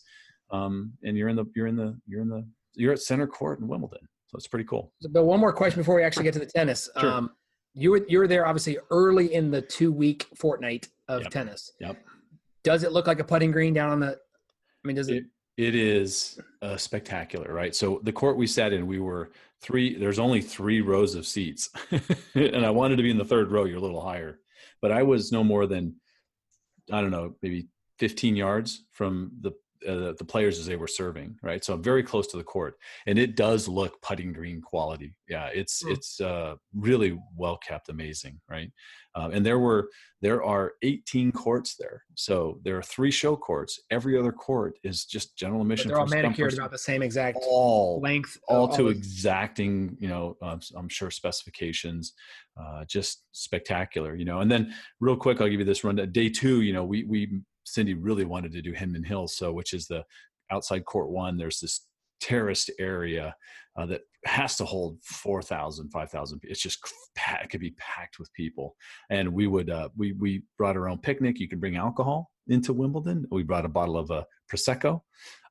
Speaker 2: um, and you're in the you're in the you're in the you're at center court in Wimbledon. So it's pretty cool.
Speaker 1: But one more question before we actually get to the tennis.
Speaker 2: Sure.
Speaker 1: Um, you were you were there obviously early in the two week fortnight of
Speaker 2: Yep.
Speaker 1: tennis.
Speaker 2: Yep.
Speaker 1: Does it look like a putting green down on the? I mean, does it?
Speaker 2: It, it is uh, spectacular, right? So the court we sat in, we were three. There's only three rows of seats, *laughs* and I wanted to be in the third row. You're a little higher, but I was no more than I don't know, maybe 15 yards from the uh, the players as they were serving, right? So I'm very close to the court, and it does look putting green quality. Yeah, it's
Speaker 3: Hmm.
Speaker 2: it's uh, really well kept, amazing, right? Um, and there were there are 18 courts there, so there are three show courts. Every other court is just general
Speaker 1: but
Speaker 2: admission.
Speaker 1: they're all manicured about the same exact
Speaker 2: all
Speaker 1: length.
Speaker 2: all
Speaker 1: uh,
Speaker 2: to
Speaker 1: the-
Speaker 2: exacting you know uh, i'm sure specifications uh, just spectacular you know and then real quick i'll give you this run day two you know we we cindy really wanted to do henman hills so which is the outside court one there's this terraced area uh, that has to hold 4,000, 5,000. It's just it could be packed with people. And we would, uh, we, we brought our own picnic. You can bring alcohol into Wimbledon. We brought a bottle of uh, Prosecco,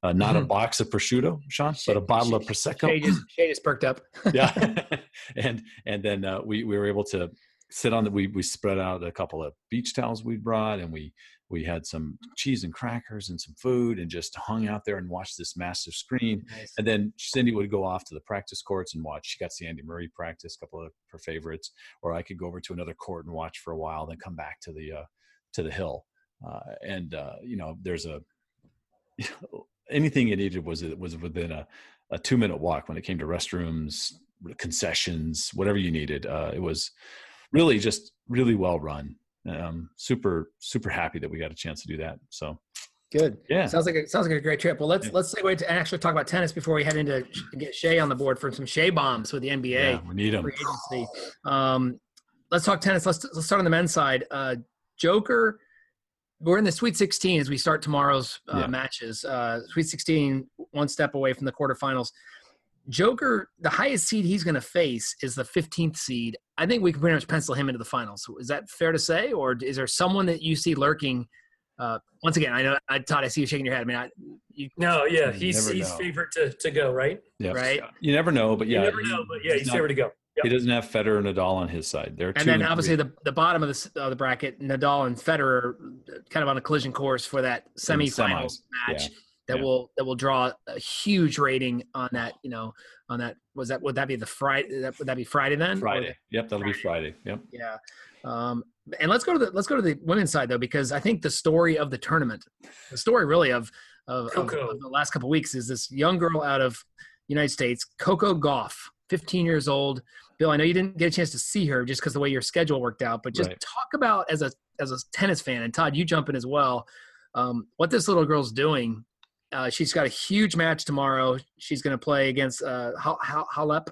Speaker 2: uh, not a
Speaker 1: Mhm.
Speaker 2: box of prosciutto, Sean, but a bottle of Prosecco.
Speaker 1: Che just, Che just perked up.
Speaker 2: yeah. *laughs* *laughs* and, and then uh, we, we were able to sit on the, we, we spread out a couple of beach towels we brought and we, we had some cheese and crackers and some food and just hung out there and watched this massive screen.
Speaker 1: Nice.
Speaker 2: And then Cindy would go off to the practice courts and watch. She got to Andy Murray practice, a couple of her favorites, or I could go over to another court and watch for a while, then come back to the uh, to the hill. Uh, and uh, you know, there's a *laughs* anything you needed was it was within a, a two minute walk when it came to restrooms, concessions, whatever you needed. Uh, it was really just really well run. Um, super super happy that we got a chance to do that. So
Speaker 1: Good.
Speaker 2: yeah,
Speaker 1: Sounds like a, sounds like a great trip. Well, let's
Speaker 2: Yeah.
Speaker 1: let's segue to actually talk about tennis before we head into get Che on the board for some Che bombs with the NBA.
Speaker 2: yeah, we need them.
Speaker 1: Um, let's talk tennis. Let's let's start on the men's side. Uh, Joker, we're in the Sweet 16 as we start tomorrow's uh,
Speaker 2: Yeah.
Speaker 1: matches. Uh, Sweet 16, one step away from the quarterfinals. Joker, the highest seed he's going to face is the 15th seed. I think we can pretty much pencil him into the finals. Is that fair to say, or is there someone that you see lurking? Uh, once again, I know, I Todd, I see you shaking your head. I mean, I, you,
Speaker 3: No, yeah, he's he's
Speaker 2: know.
Speaker 3: favorite to, to go, right?
Speaker 2: Yeah,
Speaker 1: right?
Speaker 2: You never know, but yeah,
Speaker 3: you never
Speaker 2: he-
Speaker 3: know, but yeah,
Speaker 2: he's
Speaker 3: he's
Speaker 2: not-
Speaker 3: favorite to go.
Speaker 2: He doesn't have Federer and Nadal on his side. They're
Speaker 1: and
Speaker 2: two
Speaker 1: then
Speaker 2: and
Speaker 1: obviously
Speaker 2: three.
Speaker 1: the the bottom of the s- of the bracket, Nadal and Federer, kind of on a collision course for that
Speaker 2: In the
Speaker 1: semifinals match
Speaker 2: yeah,
Speaker 1: that
Speaker 2: yeah.
Speaker 1: will that will draw a huge rating on that. You know, on that was that would that be the Friday? That, would that be Friday then? Or-
Speaker 2: Friday. Yep, that'll be Friday. Yep.
Speaker 1: yeah. Um, and let's go to the let's go to the women's side though, because I think the story of the tournament, the story really of of, of, of the last couple weeks is this young girl out of United States, Coco Gauff, 15 years old. Bill, I know you didn't get a chance to see her just because the way your schedule worked out, but just
Speaker 2: Right.
Speaker 1: talk about as a as a tennis fan, and Todd, you jump in as well. Um, what this little girl's doing. Uh, she's got a huge match tomorrow. She's going to play against uh, Hal- Hal- Halep.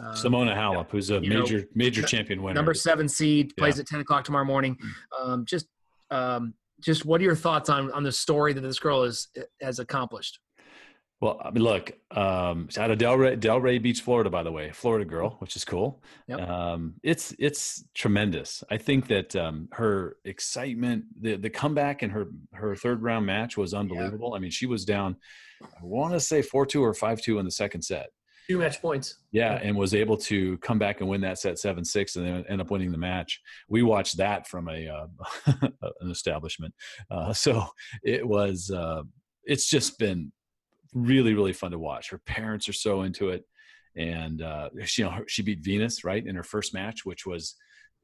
Speaker 1: Um,
Speaker 2: Simona Halep, who's a
Speaker 1: you know,
Speaker 2: major major champion winner.
Speaker 1: number seven seed plays
Speaker 2: Yeah.
Speaker 1: at 10 o'clock tomorrow morning
Speaker 2: Mm.
Speaker 1: um, just um, just what are your thoughts on on the story that this girl is has accomplished
Speaker 2: Well, I mean, look, um, it's out of Delray, Delray Beach, Florida, by the way, Florida girl, which is cool.
Speaker 1: Yep.
Speaker 2: Um, it's it's tremendous. I think that um, her excitement, the the comeback in her her third round match was unbelievable. I mean, she was down, I want to say four two or five two in the second set.
Speaker 3: Two match points.
Speaker 2: Yeah,
Speaker 3: Yeah.
Speaker 2: and was able to come back and win that set seven six, and then end up winning the match. We watched that from a uh, *laughs* an establishment, uh, so it was. Uh, it's just been really really fun to watch. Her parents are so into it, and uh, she you know she beat Venus right in her first match, which was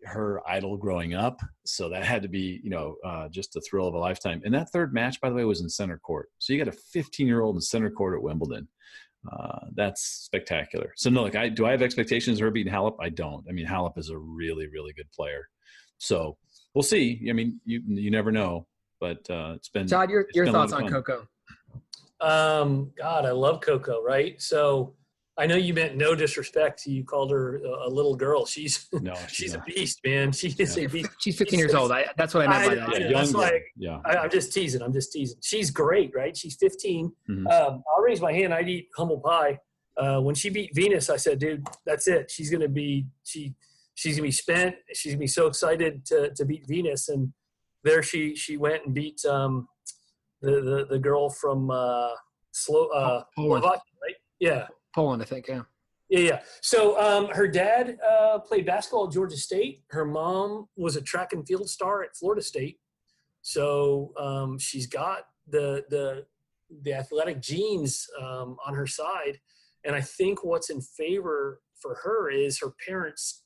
Speaker 2: her idol growing up. So that had to be you know uh, just a thrill of a lifetime. And that third match, by the way, was in center court. So you got a 15 year old in center court at Wimbledon uh, that's spectacular. So no, like I do I have expectations of her beating Halep? I don't. I mean, Halep is a really, really good player. So we'll see. I mean, you you never know, but uh, it's been
Speaker 1: todd your, your
Speaker 2: been a lot
Speaker 1: thoughts on coco
Speaker 3: Um, God, I love Coco, right? So I know you meant no disrespect. You called her a, a little girl. She's
Speaker 2: No,
Speaker 3: she's *laughs* a beast, man. She is a beast. *laughs*
Speaker 1: she's 15 years old I, that's what i meant by
Speaker 3: I-
Speaker 1: that
Speaker 3: I-
Speaker 2: yeah,
Speaker 3: Yeah,
Speaker 2: young
Speaker 3: that's
Speaker 2: girl.
Speaker 3: why-
Speaker 2: yeah.
Speaker 3: I, I'm just teasing. I'm just teasing. She's great, right? She's 15.
Speaker 2: Mhm.
Speaker 3: Um, I'll raise my hand. I'd eat humble pie. Uh, when she beat Venus, I said, "Dude, that's it. She's gonna be she. She's gonna be spent. She's gonna be so excited to to beat Venus." And there she she went and beat um, the, the the girl from uh, Slow, uh,
Speaker 1: Poland.
Speaker 3: Slovakia, right? Yeah.
Speaker 1: Poland, I think. Yeah.
Speaker 3: Yeah, yeah. So um, her dad uh, played basketball at Georgia State. Her mom was a track and field star at Florida State. So um, she's got the the the athletic genes um, on her side, and I think what's in favor for her is her parents.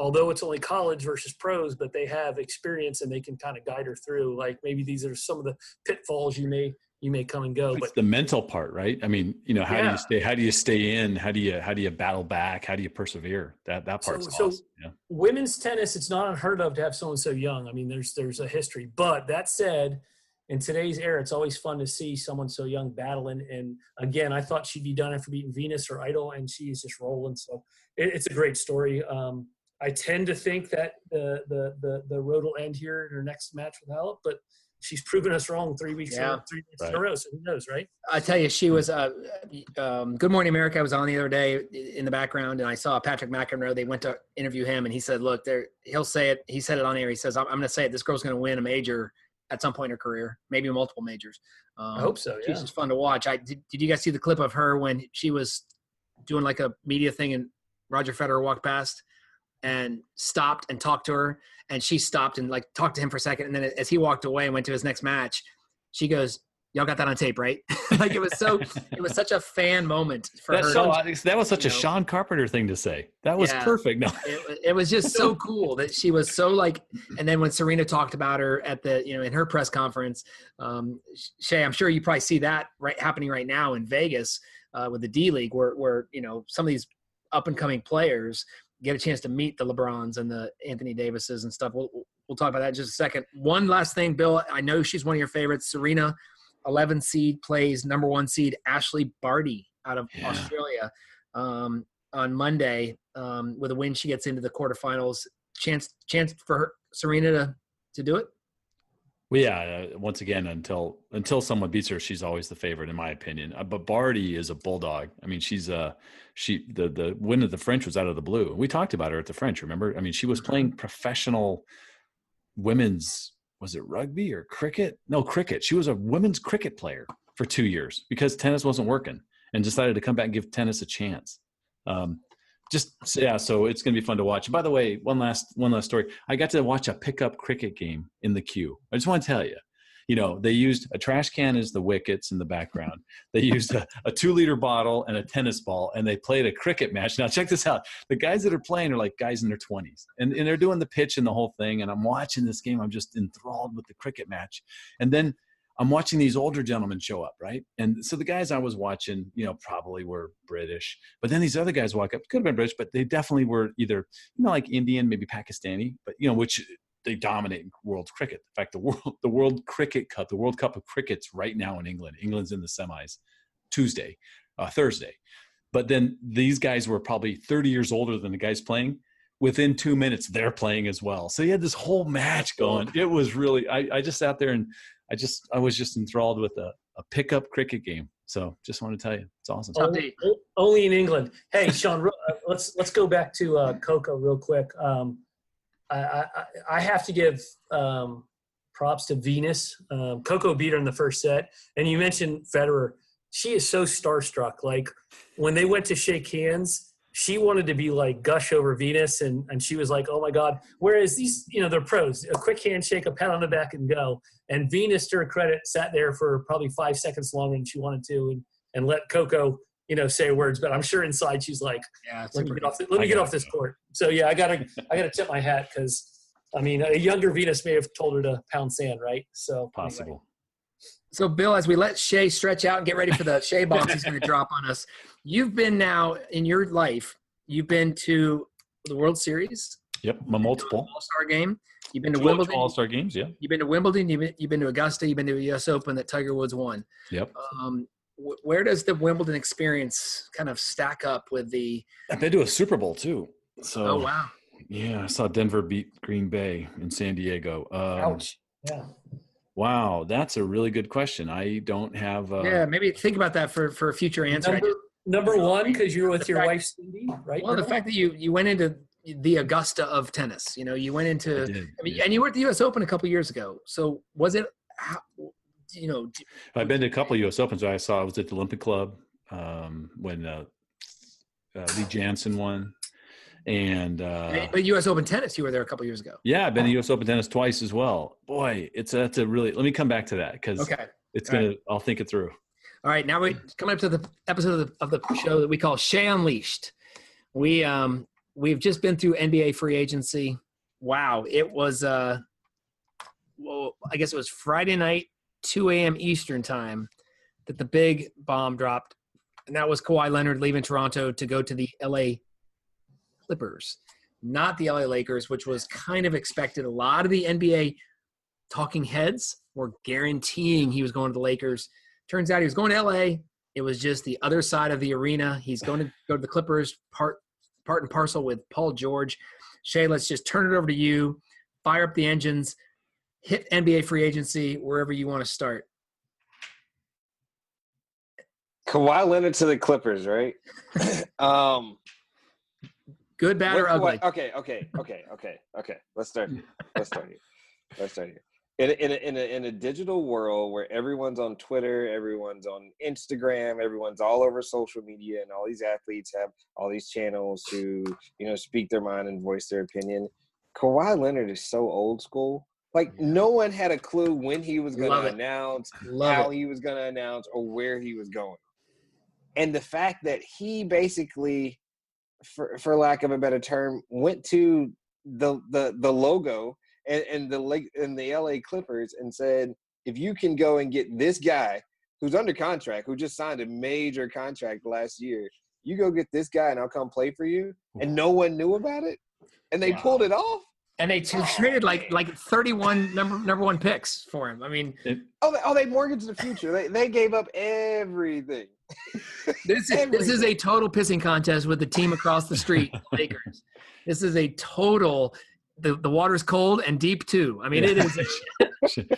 Speaker 3: Although it's only college versus pros, but they have experience and they can kind of guide her through. Like maybe these are some of the pitfalls you may you may come and go.
Speaker 2: It's
Speaker 3: But
Speaker 2: the mental part, right? I mean, you know, how do you stay? How do you stay in? How do you how do you battle back? How do you persevere? That that
Speaker 3: So-
Speaker 2: part's
Speaker 3: so-
Speaker 2: awesome. Yeah.
Speaker 3: women's tennis it's not unheard of to have someone so young i mean there's there's a history but that said in today's era it's always fun to see someone so young battling and again i thought she'd be done after beating venus or idol and she's just rolling so it, it's a great story um, i tend to think that the, the the the road will end here in her next match with Halep, but she's proven us wrong three weeks
Speaker 1: Yeah.
Speaker 3: in, three weeks in a row so who knows right
Speaker 1: I tell you, she was. Uh, um, Good Morning America. I was on the other day in the background, and I saw Patrick McEnroe. They went to interview him, and he said, "Look, there. He'll say it. He said it on air. He says, I'm, I'm going to say it. This girl's going to win a major at some point in her career, maybe multiple majors. Um,
Speaker 3: i hope so yeah
Speaker 1: She's just fun to watch. I did, did. you guys see the clip of her when she was doing like a media thing, and Roger Federer walked past and stopped and talked to her, and she stopped and like talked to him for a second, and then as he walked away and went to his next match, she goes, "Y'all got that on tape, right?" *laughs* like it was so. It was such a fan moment for
Speaker 2: That's
Speaker 1: her.
Speaker 2: so, that was such
Speaker 1: you
Speaker 2: a
Speaker 1: know.
Speaker 2: Sean Carpenter thing to say. That was
Speaker 1: Yeah.
Speaker 2: perfect. No,
Speaker 1: it, it was just so *laughs* cool that she was so like and then when serena talked about her at the you know in her press conference um che i'm sure you probably see that right happening right now in vegas uh, with the d league where where you know some of these up and coming players get a chance to meet the lebrons and the anthony davises and stuff we'll, we'll talk about that in just a second one last thing bill i know she's one of your favorites serena 11 seed plays number one seed ashleigh barty out of
Speaker 2: Yeah.
Speaker 1: australia um, on Monday um, with a win. She gets into the quarterfinals. Chance chance for her, Serena to to do it.
Speaker 2: Well, yeah. Uh, once again, until until someone beats her, she's always the favorite, in my opinion. Uh, but Barty is a bulldog. I mean, she's uh she the the win of the French was out of the blue. We talked about her at the French. Remember? I mean, she was playing professional women's. Was it rugby or cricket? No, cricket. She was a women's cricket player for two years because tennis wasn't working, and decided to come back and give tennis a chance. Um, just yeah, so it's gonna be fun to watch. By the way, one last one last story. I got to watch a pickup cricket game in the queue. I just want to tell you, you know, they used a trash can as the wickets in the background. They used a, a two liter bottle and a tennis ball, and they played a cricket match. Now check this out: the guys that are playing are like guys in their twenties, and, and they're doing the pitch and the whole thing. And I'm watching this game. I'm just enthralled with the cricket match, and then I'm watching these older gentlemen show up, right? And so the guys I was watching, you know, probably were British, but then these other guys walk up, could have been British, but they definitely were either, you know, like Indian, maybe Pakistani, but you know, which they dominate world cricket. In fact, the world, *laughs* the World Cricket Cup, the World Cup of Cricket's right now in England. England's in the semis Tuesday, uh, Thursday. But then these guys were probably 30 years older than the guys playing. Within two minutes, they're playing as well. So you had this whole match going. It was really, I, I just sat there and I just, I was just enthralled with a, a pickup cricket game. So just want to tell you, it's awesome.
Speaker 3: Only, only in England. Hey, Sean, uh, let's let's go back to uh, Coco real quick. Um, I, I I have to give um, props to Venus. Um, Coco beat her in the first set, and you mentioned Federer. She is so starstruck. Like when they went to shake hands, she wanted to be like gush over Venus, and and she was like, "Oh my God!" Whereas these, you know, they're pros. A quick handshake, a pat on the back, and go. And Venus, to her credit, sat there for probably five seconds longer than she wanted to, and and let Coco, you know, say words. But I'm sure inside she's like,
Speaker 1: Yeah,
Speaker 3: "Let me get off. The, let
Speaker 2: I
Speaker 3: me get off this court." So yeah, I gotta I gotta tip my hat because. I mean, a younger Venus may have told her to pound sand, right? So anyway.
Speaker 2: Possible.
Speaker 1: So, Bill, as we let Che stretch out and get ready for the Che bombs he's going to drop on us, you've been now in your life, you've been to the World Series,
Speaker 2: Yep. My multiple.
Speaker 1: All Star game, you've been to
Speaker 2: Two
Speaker 1: Wimbledon,
Speaker 2: All Star games. Yeah.
Speaker 1: you've been to Wimbledon, you've been, you've been to Augusta, you've been to the U.S. Open that Tiger Woods won.
Speaker 2: Yep.
Speaker 1: Um, wh- where does the Wimbledon experience kind of stack up with the?
Speaker 2: I've been to a Super Bowl too. So
Speaker 1: Oh wow!
Speaker 2: yeah, I saw Denver beat Green Bay in San Diego. Um,
Speaker 3: Ouch. Yeah.
Speaker 2: Wow, that's a really good question. I don't have. Uh,
Speaker 1: yeah, maybe think about that for for a future answer.
Speaker 3: Number, number one, because you're with
Speaker 1: The
Speaker 3: your
Speaker 1: fact-
Speaker 3: wife, Cindy, right?
Speaker 1: Well, the fact that you you went into the Augusta of tennis, you know, you went
Speaker 2: I
Speaker 1: into,
Speaker 2: did,
Speaker 1: I mean,
Speaker 2: yeah.
Speaker 1: and you were at the U.S. Open a couple years ago. So was it? How, you know,
Speaker 2: I've been to a couple of U.S. Opens. I saw I was at the Olympic Club um, when uh, uh, Lee Janzen won, and uh,
Speaker 1: but U.S. Open tennis, you were there a couple years ago.
Speaker 2: Yeah, I've been to U.S. Open tennis twice as well. Boy, it's a, it's a really. Let me come back to that because
Speaker 1: okay.
Speaker 2: it's gonna. Right. I'll think it through.
Speaker 1: All right, now we're coming up to the episode of the, of the show that we call Che Unleashed. We um we've just been through NBA free agency. Wow, it was uh, well, I guess it was Friday night, 2 a.m. Eastern time, that the big bomb dropped, and that was Kawhi Leonard leaving Toronto to go to the LA Clippers, not the LA Lakers, which was kind of expected. A lot of the NBA talking heads were guaranteeing he was going to the Lakers. Turns out he was going to LA. It was just the other side of the arena. He's going to go to the Clippers, part part and parcel with Paul George. Che, let's just turn it over to you. Fire up the engines. Hit NBA free agency wherever you want to start.
Speaker 4: Kawhi Leonard to the Clippers, right? *laughs* um,
Speaker 1: Good, bad, or ugly?
Speaker 4: Okay, okay, okay, okay, okay. Let's start. Let's start here. Let's start here. In a, in, a, in, a, in a digital world where everyone's on Twitter, everyone's on Instagram, everyone's all over social media, and all these athletes have all these channels to you know speak their mind and voice their opinion. Kawhi Leonard is so old school. Like no one had a clue when he was going to announce, Love how it. he was going to announce, or where he was going. And the fact that he basically for for lack of a better term, went to the the the logo and, and the lake and the LA Clippers and said, if you can go and get this guy who's under contract, who just signed a major contract last year, you go get this guy and I'll come play for you. And no one knew about it. And they wow. pulled it off.
Speaker 1: And they oh, traded like like 31 number number one picks for him. I mean,
Speaker 4: oh, they, oh, they mortgaged the future. They they gave up everything.
Speaker 1: This is this is a total pissing contest with the team across the street, *laughs* Lakers. This is a total. The, the water's cold and deep too. I mean, yeah. it is.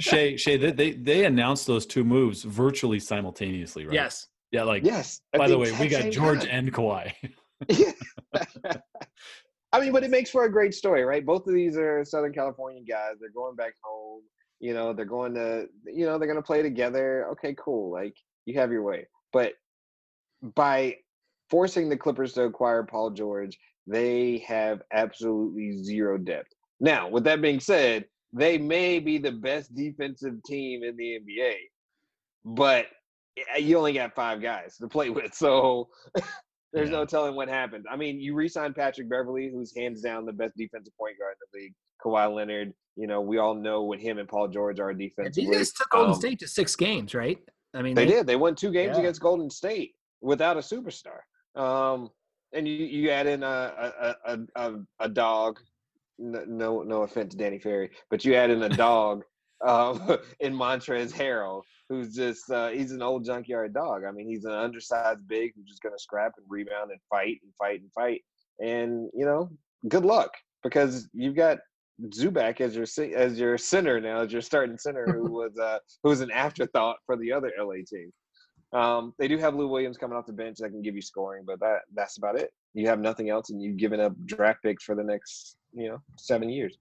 Speaker 2: Che, *laughs* Che, they, they they announced those two moves virtually simultaneously, right?
Speaker 1: Yes.
Speaker 2: Yeah, like
Speaker 4: yes.
Speaker 2: By the way, we got George time. and Kawhi.
Speaker 4: yeah. *laughs* I mean, but it makes for a great story, right? Both of these are Southern California guys. They're going back home. You know, they're going to, you know, they're going to play together. Okay, cool. Like you have your way. But by forcing the Clippers to acquire Paul George, they have absolutely zero depth. Now, with that being said, they may be the best defensive team in the NBA, but you only got five guys to play *laughs* with. So *laughs* there's yeah. no telling what happens. I mean, you re-signed Patrick Beverley, who's hands down the best defensive point guard in the league. Kawhi Leonard, you know, we all know what him and Paul George are defensively.
Speaker 1: Yeah, these guys took Golden um, State to six games, right?
Speaker 4: I mean, they, they did. They won two games yeah. against Golden State without a superstar. Um, and you, you add in a a, a, a, a dog. No, no offense, to Danny Ferry, but you add in a dog *laughs* um, in Montrezl Harrell, who's just uh, he's an old junkyard dog. I mean, he's an undersized big who's just going to scrap and rebound and fight and fight and fight. And you know, good luck because you've got Zubac as your as your center now, as your starting center, who *laughs* was uh, who was an afterthought for the other LA team. Um, they do have Lou Williams coming off the bench that can give you scoring, but that that's about it. You have nothing else, and you've given up draft picks for the next you know seven years.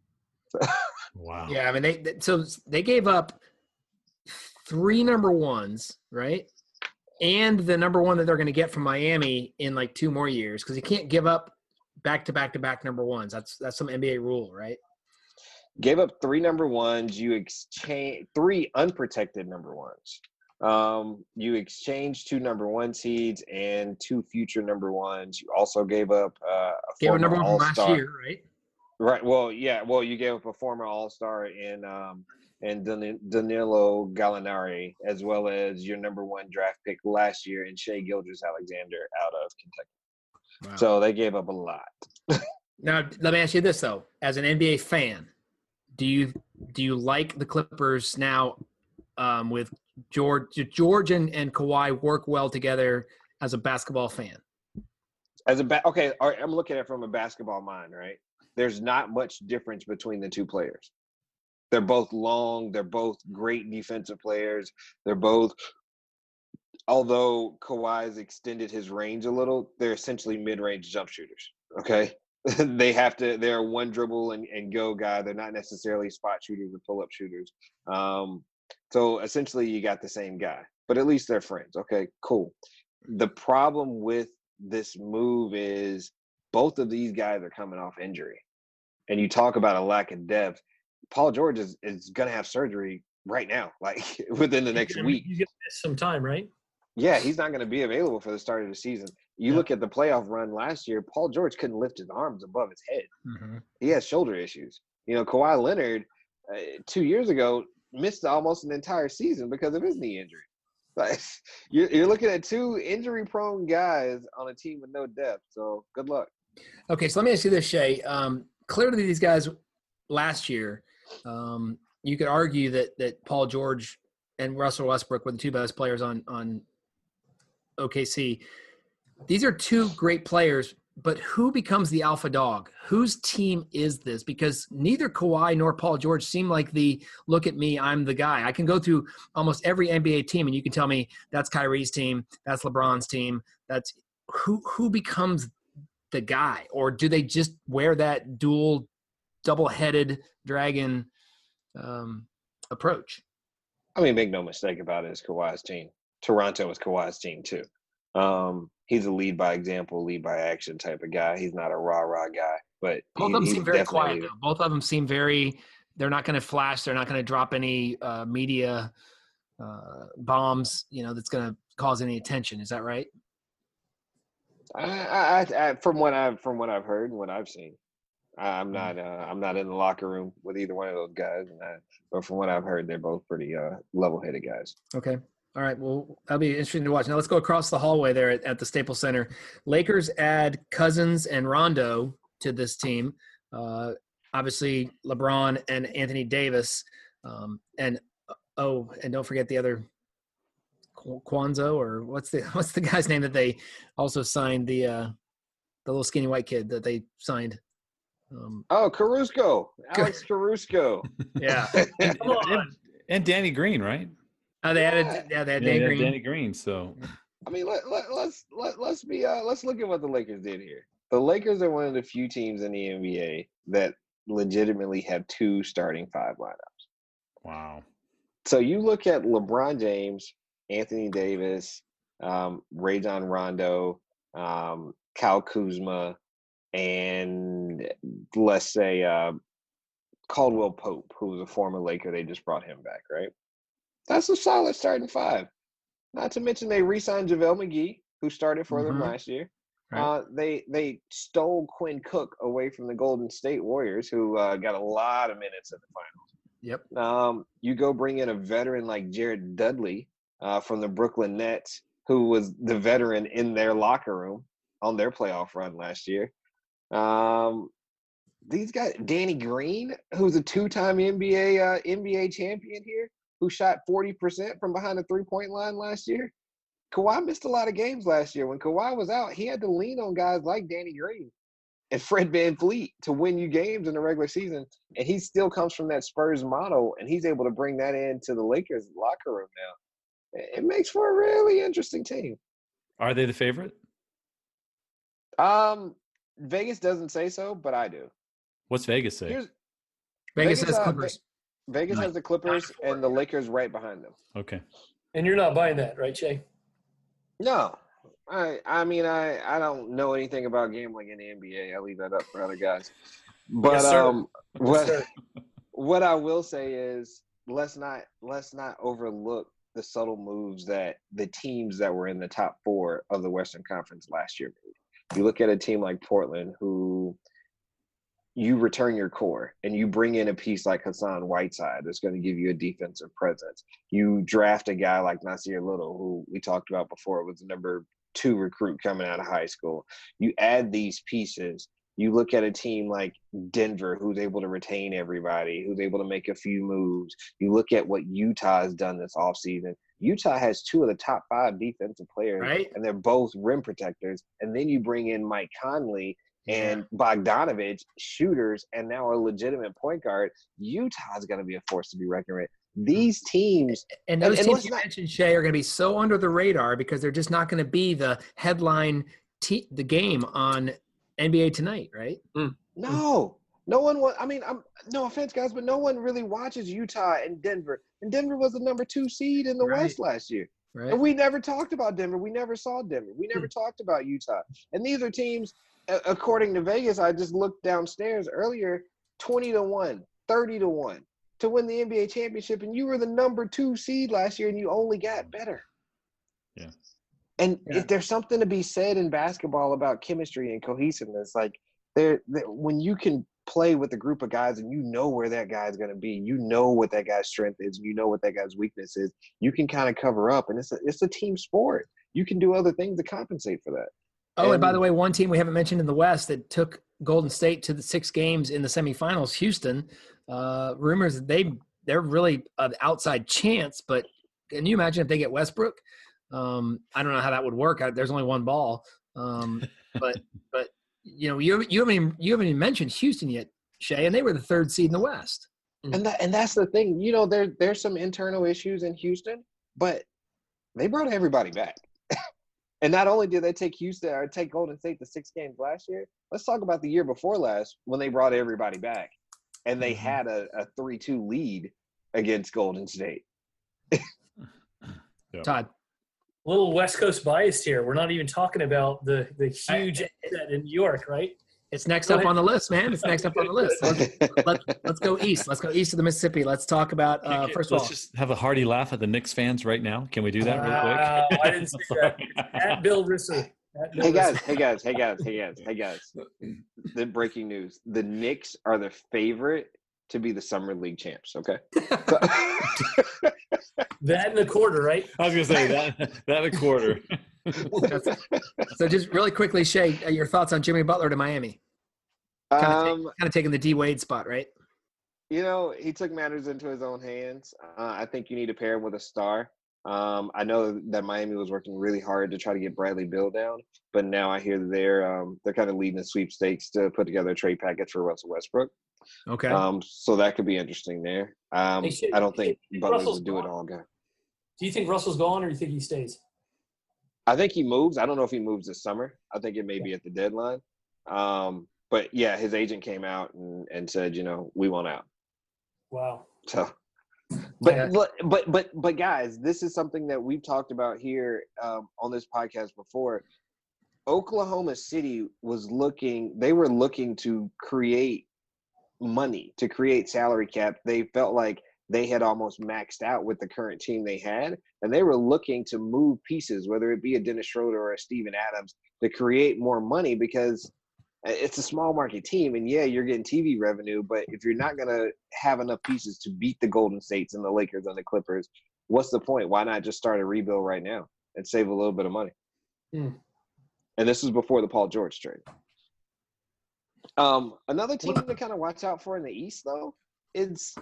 Speaker 2: wow.
Speaker 1: Yeah, I mean they so they gave up three number ones, right? And the number one that they're going to get from Miami in like two more years because you can't give up back to back to back number ones. That's that's some NBA rule, right?
Speaker 4: Gave up three number ones. You exchange three unprotected number ones. Um, you exchanged two number one seeds and two future number ones. You also gave up uh, a
Speaker 1: gave a number one last year, right?
Speaker 4: Right. Well, yeah. Well, you gave up a former All Star in um, and Danilo Gallinari, as well as your number one draft pick last year in Shai Gilgeous-Alexander out of Kentucky. Wow. So they gave up a lot. *laughs*
Speaker 1: now, let me ask you this though: as an NBA fan, do you do you like the Clippers now um, with George? George and, and Kawhi work well together as a basketball fan?
Speaker 4: As a ba- okay, I'm looking at it from a basketball mind, right? There's not much difference between the two players. They're both long. They're both great defensive players. They're both, although Kawhi's extended his range a little, they're essentially mid-range jump shooters. Okay, *laughs* they have to. They're one dribble and, and go guy. They're not necessarily spot shooters or pull-up shooters. Um, So essentially, you got the same guy, but at least they're friends. Okay, cool. The problem with this move is both of these guys are coming off injury. And you talk about a lack of depth. Paul George is, is going to have surgery right now, *laughs* like within the next
Speaker 3: He's
Speaker 4: week.
Speaker 3: He's gonna miss some time, right?
Speaker 4: Yeah, he's not going to be available for the start of the season. You
Speaker 3: Yeah.
Speaker 4: look at the playoff run last year, Paul George couldn't lift his arms above his head.
Speaker 1: Mhm.
Speaker 4: He has shoulder issues. You know, Kawhi Leonard, uh, two years ago, missed almost an entire season because of his knee injury. *laughs* Like, you're, you're looking at two injury prone guys on a team with no depth. So good luck.
Speaker 1: Okay, so let me ask you this, Che. Um, clearly, these guys last year, um, you could argue that that Paul George and Russell Westbrook were the two best players on on OKC. These are two great players, but who becomes the alpha dog? Whose team is this? Because neither Kawhi nor Paul George seem like the look at me, I'm the guy. I can go through almost every NBA team, and you can tell me that's Kyrie's team, that's LeBron's team, that's who who becomes the guy, or do they just wear that dual, double-headed dragon um, approach?
Speaker 4: I mean, make no mistake about it, it's Kawhi's team. Toronto is Kawhi's team too. Um, he's a lead by example, lead by action type of guy. He's not a rah rah guy, but
Speaker 1: Both
Speaker 4: he-
Speaker 1: of them seem very quiet. Though. Both of them seem very. They're not going to flash. They're not going to drop any uh, media uh, bombs. You know, that's going to cause any attention. Is that right?
Speaker 4: I, I, I, from what I've from what I've heard and what I've seen. I'm not uh, I'm not in the locker room with either one of those guys, and I, but from what I've heard, they're both pretty uh, level headed guys.
Speaker 1: Okay. All right. Well, that'll be interesting to watch. Now let's go across the hallway there at, at the Staples Center. Lakers add Cousins and Rondo to this team. Uh, obviously, LeBron and Anthony Davis, um, and oh, and don't forget the other Qu- Kwanzo or what's the *laughs* what's the guy's name that they also signed the uh, the little skinny white kid that they signed. Um,
Speaker 4: Oh, Caruso, Alex Caruso. *laughs*
Speaker 1: yeah. *laughs*
Speaker 2: and, and, and Danny Green, right?
Speaker 1: Oh, they added
Speaker 4: Yeah.
Speaker 1: yeah they had
Speaker 2: Yeah,
Speaker 1: Dan Green.
Speaker 2: Danny Green. So
Speaker 4: I mean, let, let, let's let, let's be uh, let's look at what the Lakers did here. The Lakers are one of the few teams in the NBA that legitimately have two starting five lineups.
Speaker 2: wow.
Speaker 4: So you look at LeBron James, Anthony Davis, um, Rajon Rondo, um, Cal Kuzma, and let's say uh, Caldwell Pope, who was a former Laker. They just brought him back, right? That's a solid starting five. Not to mention they re-signed JaVale McGee, who started for them
Speaker 1: Mhm.
Speaker 4: last year.
Speaker 1: Right.
Speaker 4: Uh, they they stole Quinn Cook away from the Golden State Warriors, who uh, got a lot of minutes in the finals.
Speaker 1: Yep.
Speaker 4: Um, you go bring in a veteran like Jared Dudley uh, from the Brooklyn Nets, who was the veteran in their locker room on their playoff run last year. Um, these guys, Danny Green, who's a two-time NBA uh, NBA champion here, who shot forty percent from behind the three-point line last year. Kawhi missed a lot of games last year. When Kawhi was out, he had to lean on guys like Danny Green and Fred VanVleet to win you games in the regular season. And he still comes from that Spurs model, and he's able to bring that into the Lakers locker room now. It- It makes for a really interesting team.
Speaker 2: Are they the favorite?
Speaker 4: Um, Vegas doesn't say so, but I do.
Speaker 2: What's Vegas say?
Speaker 4: Here's
Speaker 1: Vegas,
Speaker 4: Vegas,
Speaker 1: has
Speaker 4: uh,
Speaker 1: Clippers.
Speaker 4: Vegas has the Clippers and the Lakers right behind them.
Speaker 2: Okay.
Speaker 3: And you're not buying that, right, Che?
Speaker 4: No, I I mean I I don't know anything about gambling in the NBA. I leave that up for other guys. But
Speaker 3: Yes,
Speaker 4: um, what
Speaker 3: sir. *laughs*
Speaker 4: what I will say is let's not let's not overlook the subtle moves that the teams that were in the top four of the Western Conference last year made. You look at a team like Portland, who you return your core and you bring in a piece like Hassan Whiteside that's going to give you a defensive presence. You draft a guy like Nassir Little, who we talked about before, was the number two recruit coming out of high school. You add these pieces. You look at a team like Denver, who's able to retain everybody, who's able to make a few moves. You look at what Utah has done this offseason. Utah has two of the top five defensive players,
Speaker 1: Right.
Speaker 4: and they're both rim protectors. And then you bring in Mike Conley and Bogdanovich, shooters, and now a legitimate point guard. Utah's going to be a force to be reckoned with. These teams,
Speaker 1: And
Speaker 4: And-
Speaker 1: those
Speaker 4: and
Speaker 1: teams you
Speaker 4: not-
Speaker 1: mentioned, Che, are going to be so under the radar because they're just not going to be the headline, te- the game on NBA tonight, right? Mm.
Speaker 4: no, No one wa- I mean, I'm no offense, guys, but no one really watches Utah and Denver. And Denver was the number two seed in the
Speaker 1: Right.
Speaker 4: West last year.
Speaker 1: Right.
Speaker 4: And we never talked about Denver. We never saw Denver. We never hmm. talked about Utah. And these are teams, a- according to Vegas, I just looked downstairs earlier, 20 to 1, 30 to 1 to win the NBA championship. And you were the number two seed last year and you only got better.
Speaker 2: Yeah.
Speaker 4: And
Speaker 1: Yeah.
Speaker 4: if there's something to be said in basketball about chemistry and cohesiveness, like there, there when you can play with a group of guys and you know where that guy's going to be, you know what that guy's strength is, you know what that guy's weakness is, you can kind of cover up. And it's a, it's a team sport. You can do other things to compensate for that.
Speaker 1: Oh, and by the way, one team we haven't mentioned in the West that took Golden State to the six games in the semifinals, Houston. Uh, rumors that they they're really an outside chance, but can you imagine if they get Westbrook? Um, I don't know how that would work. I, there's only one ball, um, *laughs* but but you know you haven't- you haven't even, you haven't even mentioned Houston yet, Che, and they were the third seed in the West.
Speaker 4: And that and that's the thing. You know, there there's some internal issues in Houston, but they brought everybody back. And not only did they take Houston or take Golden State to six games last year, let's talk about the year before last when they brought everybody back. And they
Speaker 2: Mhm.
Speaker 4: had a, a three two lead against Golden State. *laughs*
Speaker 1: Todd, A
Speaker 3: little West Coast biased here. We're not even talking about the the huge upset in New York, right?
Speaker 1: It's next up on the list, man. It's next up on the list. *laughs* Let's, let, let's go east. Let's go east of the Mississippi. Let's talk about uh, first of all.
Speaker 2: Let's
Speaker 1: all.
Speaker 2: just have a hearty laugh at the Knicks fans right now. Can we do that real
Speaker 3: Wow,
Speaker 2: quick?
Speaker 3: I didn't see that. *laughs* At Bill Risser. At
Speaker 4: Hey guys, hey guys, hey guys, hey guys, hey guys. The breaking news. The Knicks are the favorite to be the summer league champs, okay? *laughs*
Speaker 3: That in the quarter, right?
Speaker 2: I was gonna say that that a quarter.
Speaker 1: So just really quickly, Che, uh, your thoughts on Jimmy Butler to Miami? Kind of,
Speaker 4: um,
Speaker 1: kind of taking the D Wade spot, right?
Speaker 4: you know, he took matters into his own hands. Uh, I think you need to pair him with a star. Um, I know that Miami was working really hard to try to get Bradley Beal down, but now I hear they're um, they're kind of leading the sweepstakes to put together a trade package for Russell Westbrook.
Speaker 1: Okay.
Speaker 4: Um, so that could be interesting there. Um,
Speaker 3: Hey, shit,
Speaker 4: I don't think
Speaker 3: think
Speaker 4: Butler's
Speaker 3: Russell's
Speaker 4: a do it all guy.
Speaker 3: Do you think Russell's gone or do you think he stays?
Speaker 4: I think he moves. I don't know if he moves this summer. I think it may be at the deadline. Um, but yeah, his agent came out and, and said, you know, we want out.
Speaker 3: Wow.
Speaker 4: So, but
Speaker 1: Yeah.
Speaker 4: but but but but guys, this is something that we've talked about here um, on this podcast before. Oklahoma City was looking; they were looking to create money, to create salary cap. They felt like they had almost maxed out with the current team they had, and they were looking to move pieces, whether it be a Dennis Schroeder or a Steven Adams, to create more money because it's a small market team and yeah you're getting tv revenue but if you're not going to have enough pieces to beat the golden states and the lakers and the clippers what's the point? Why not just start a rebuild right now and save a little bit of money?
Speaker 3: Hmm.
Speaker 4: and this was before the paul george trade. Um another team to kind of watch out for in the east though is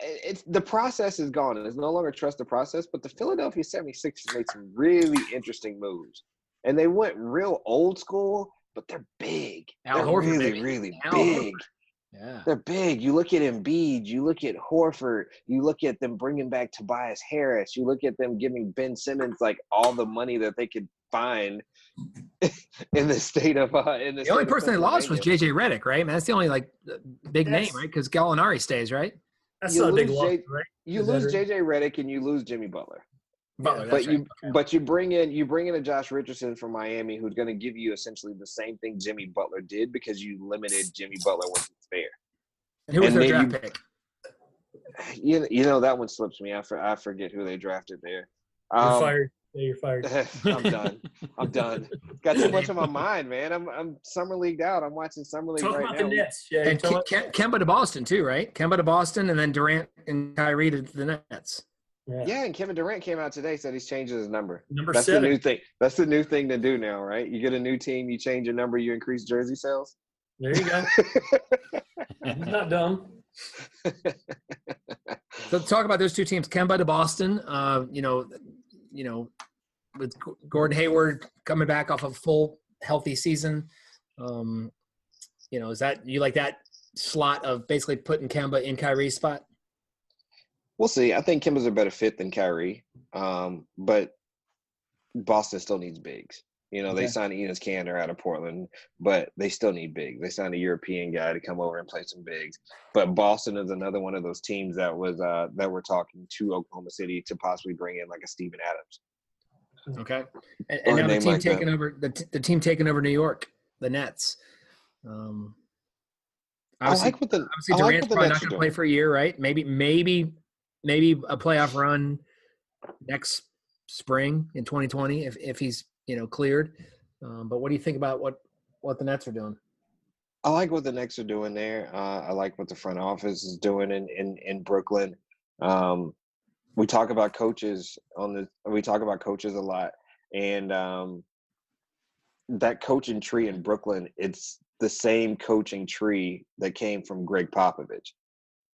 Speaker 4: it's the process is gone. It's no longer trust the process, but the Philadelphia 76ers made some really interesting moves. And they went real old school, but they're big.
Speaker 1: Al
Speaker 4: they're
Speaker 1: Horford,
Speaker 4: really,
Speaker 1: baby.
Speaker 4: really
Speaker 1: Al
Speaker 4: big.
Speaker 1: Horford. Yeah.
Speaker 4: They're big. You look at Embiid, you look at Horford, you look at them bringing back Tobias Harris, you look at them giving Ben Simmons like all the money that they could find *laughs* in the state of uh, in the,
Speaker 1: The only person they lost was JJ Redick, right? Man, that's the only like big name, right? Because Gallinari stays, right?
Speaker 3: That's
Speaker 4: You
Speaker 3: not a big
Speaker 4: lose
Speaker 3: loss,
Speaker 4: Jay-
Speaker 3: right?
Speaker 4: You
Speaker 3: Is
Speaker 4: lose JJ Redick and you lose Jimmy Butler.
Speaker 1: Butler,
Speaker 4: but you
Speaker 1: right. Okay.
Speaker 4: but you bring in you bring in a Josh Richardson from Miami who's going to give you essentially the same thing Jimmy Butler did because you limited Jimmy Butler when he's there.
Speaker 1: And who was
Speaker 4: and
Speaker 1: their draft
Speaker 4: you-
Speaker 1: pick?
Speaker 4: You you know that one slips me. I, for, I forget who they drafted there.
Speaker 3: You're
Speaker 4: Um,
Speaker 3: fired. Yeah, you're fired. *laughs*
Speaker 4: I'm done. I'm done. Got too much on my mind, man. I'm I'm summer leagued out. I'm watching summer league
Speaker 3: Talk
Speaker 4: right
Speaker 3: about
Speaker 4: now.
Speaker 3: the Nets. Yeah,
Speaker 1: And
Speaker 3: talk
Speaker 1: Ke- Ke- Kemba to Boston too, right? Kemba to Boston, and then Durant and Kyrie to the Nets.
Speaker 3: yeah.
Speaker 4: Yeah, and Kevin Durant came out today said he's changing his number.
Speaker 3: Number
Speaker 4: That's
Speaker 3: seven.
Speaker 4: the new thing. That's the new thing to do now, right? You get a new team, you change your number, you increase jersey sales.
Speaker 3: There you go. *laughs* He's not dumb. *laughs*
Speaker 1: So talk about those two teams, Kemba to Boston. Uh, you know, you know, with Gordon Hayward coming back off a full healthy season. Um, you know, is that you like that slot of basically putting Kemba in Kyrie's spot?
Speaker 4: We'll see. I think Kemba's a better fit than Kyrie, um, but Boston still needs bigs. You know, they signed Enes Kanter out of Portland, but they still need bigs. They signed a European guy to come over and play some bigs. But Boston is another one of those teams that was uh, that we're talking to Oklahoma City to possibly bring in like a Steven Adams.
Speaker 1: Okay, and, and now the team like taking that. over the, t- the team taking over New York, the Nets. Um,
Speaker 4: I like what the
Speaker 1: obviously Durant's like probably not going to play for a year, right? Maybe maybe maybe a playoff run next spring in 2020 if if he's you know cleared. Um, but what do you think about what what the Nets are doing?
Speaker 4: I like what the Nets are doing there. Uh, I like what the front office is doing in in, in Brooklyn. Um, we talk about coaches on the we talk about coaches a lot, and um, that coaching tree in Brooklyn, it's the same coaching tree that came from Gregg Popovich.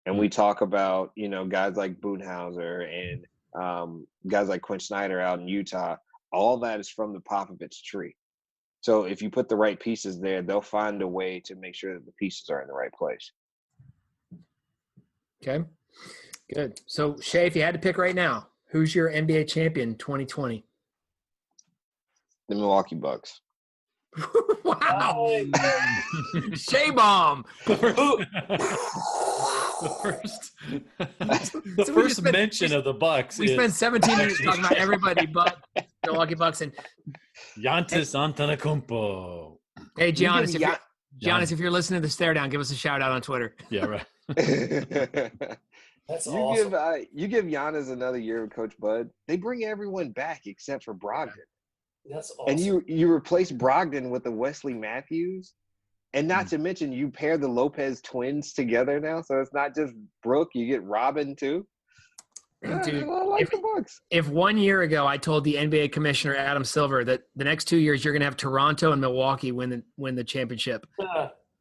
Speaker 4: And we talk about, you know, guys like Budenholzer and um, guys like Quin Snyder out in Utah all that is from the Popovich tree. So if you put the right pieces there, they'll find a way to make sure that the pieces are in the right place.
Speaker 1: Okay, good. So Che, if you had to pick right now, who's your NBA champion 2020?
Speaker 4: The Milwaukee Bucks. *laughs*
Speaker 1: wow, *laughs* Che bomb. *laughs*
Speaker 2: the first, *laughs* the so first spent, mention of the Bucks.
Speaker 1: We is, spent 17 minutes talking about *laughs* everybody but the Milwaukee Bucks and
Speaker 2: Giannis Antetokounmpo.
Speaker 1: Hey, Giannis, if you're, Giannis, if you're listening to the stare down, give us a shout out on Twitter.
Speaker 2: Yeah, right. *laughs*
Speaker 3: That's
Speaker 4: you
Speaker 3: awesome.
Speaker 4: Give, uh, you give Giannis another year of Coach Bud. They bring everyone back except for Brogdon.
Speaker 3: That's awesome.
Speaker 4: And you you replace Brogdon with the Wesley Matthews. And not mm. to mention, you pair the Lopez twins together now, so it's not just Brook. You get Robin too. *clears throat*
Speaker 1: Dude, like if, if, one year ago I told the NBA commissioner Adam Silver that the next two years you're going to have Toronto and Milwaukee win the win the championship,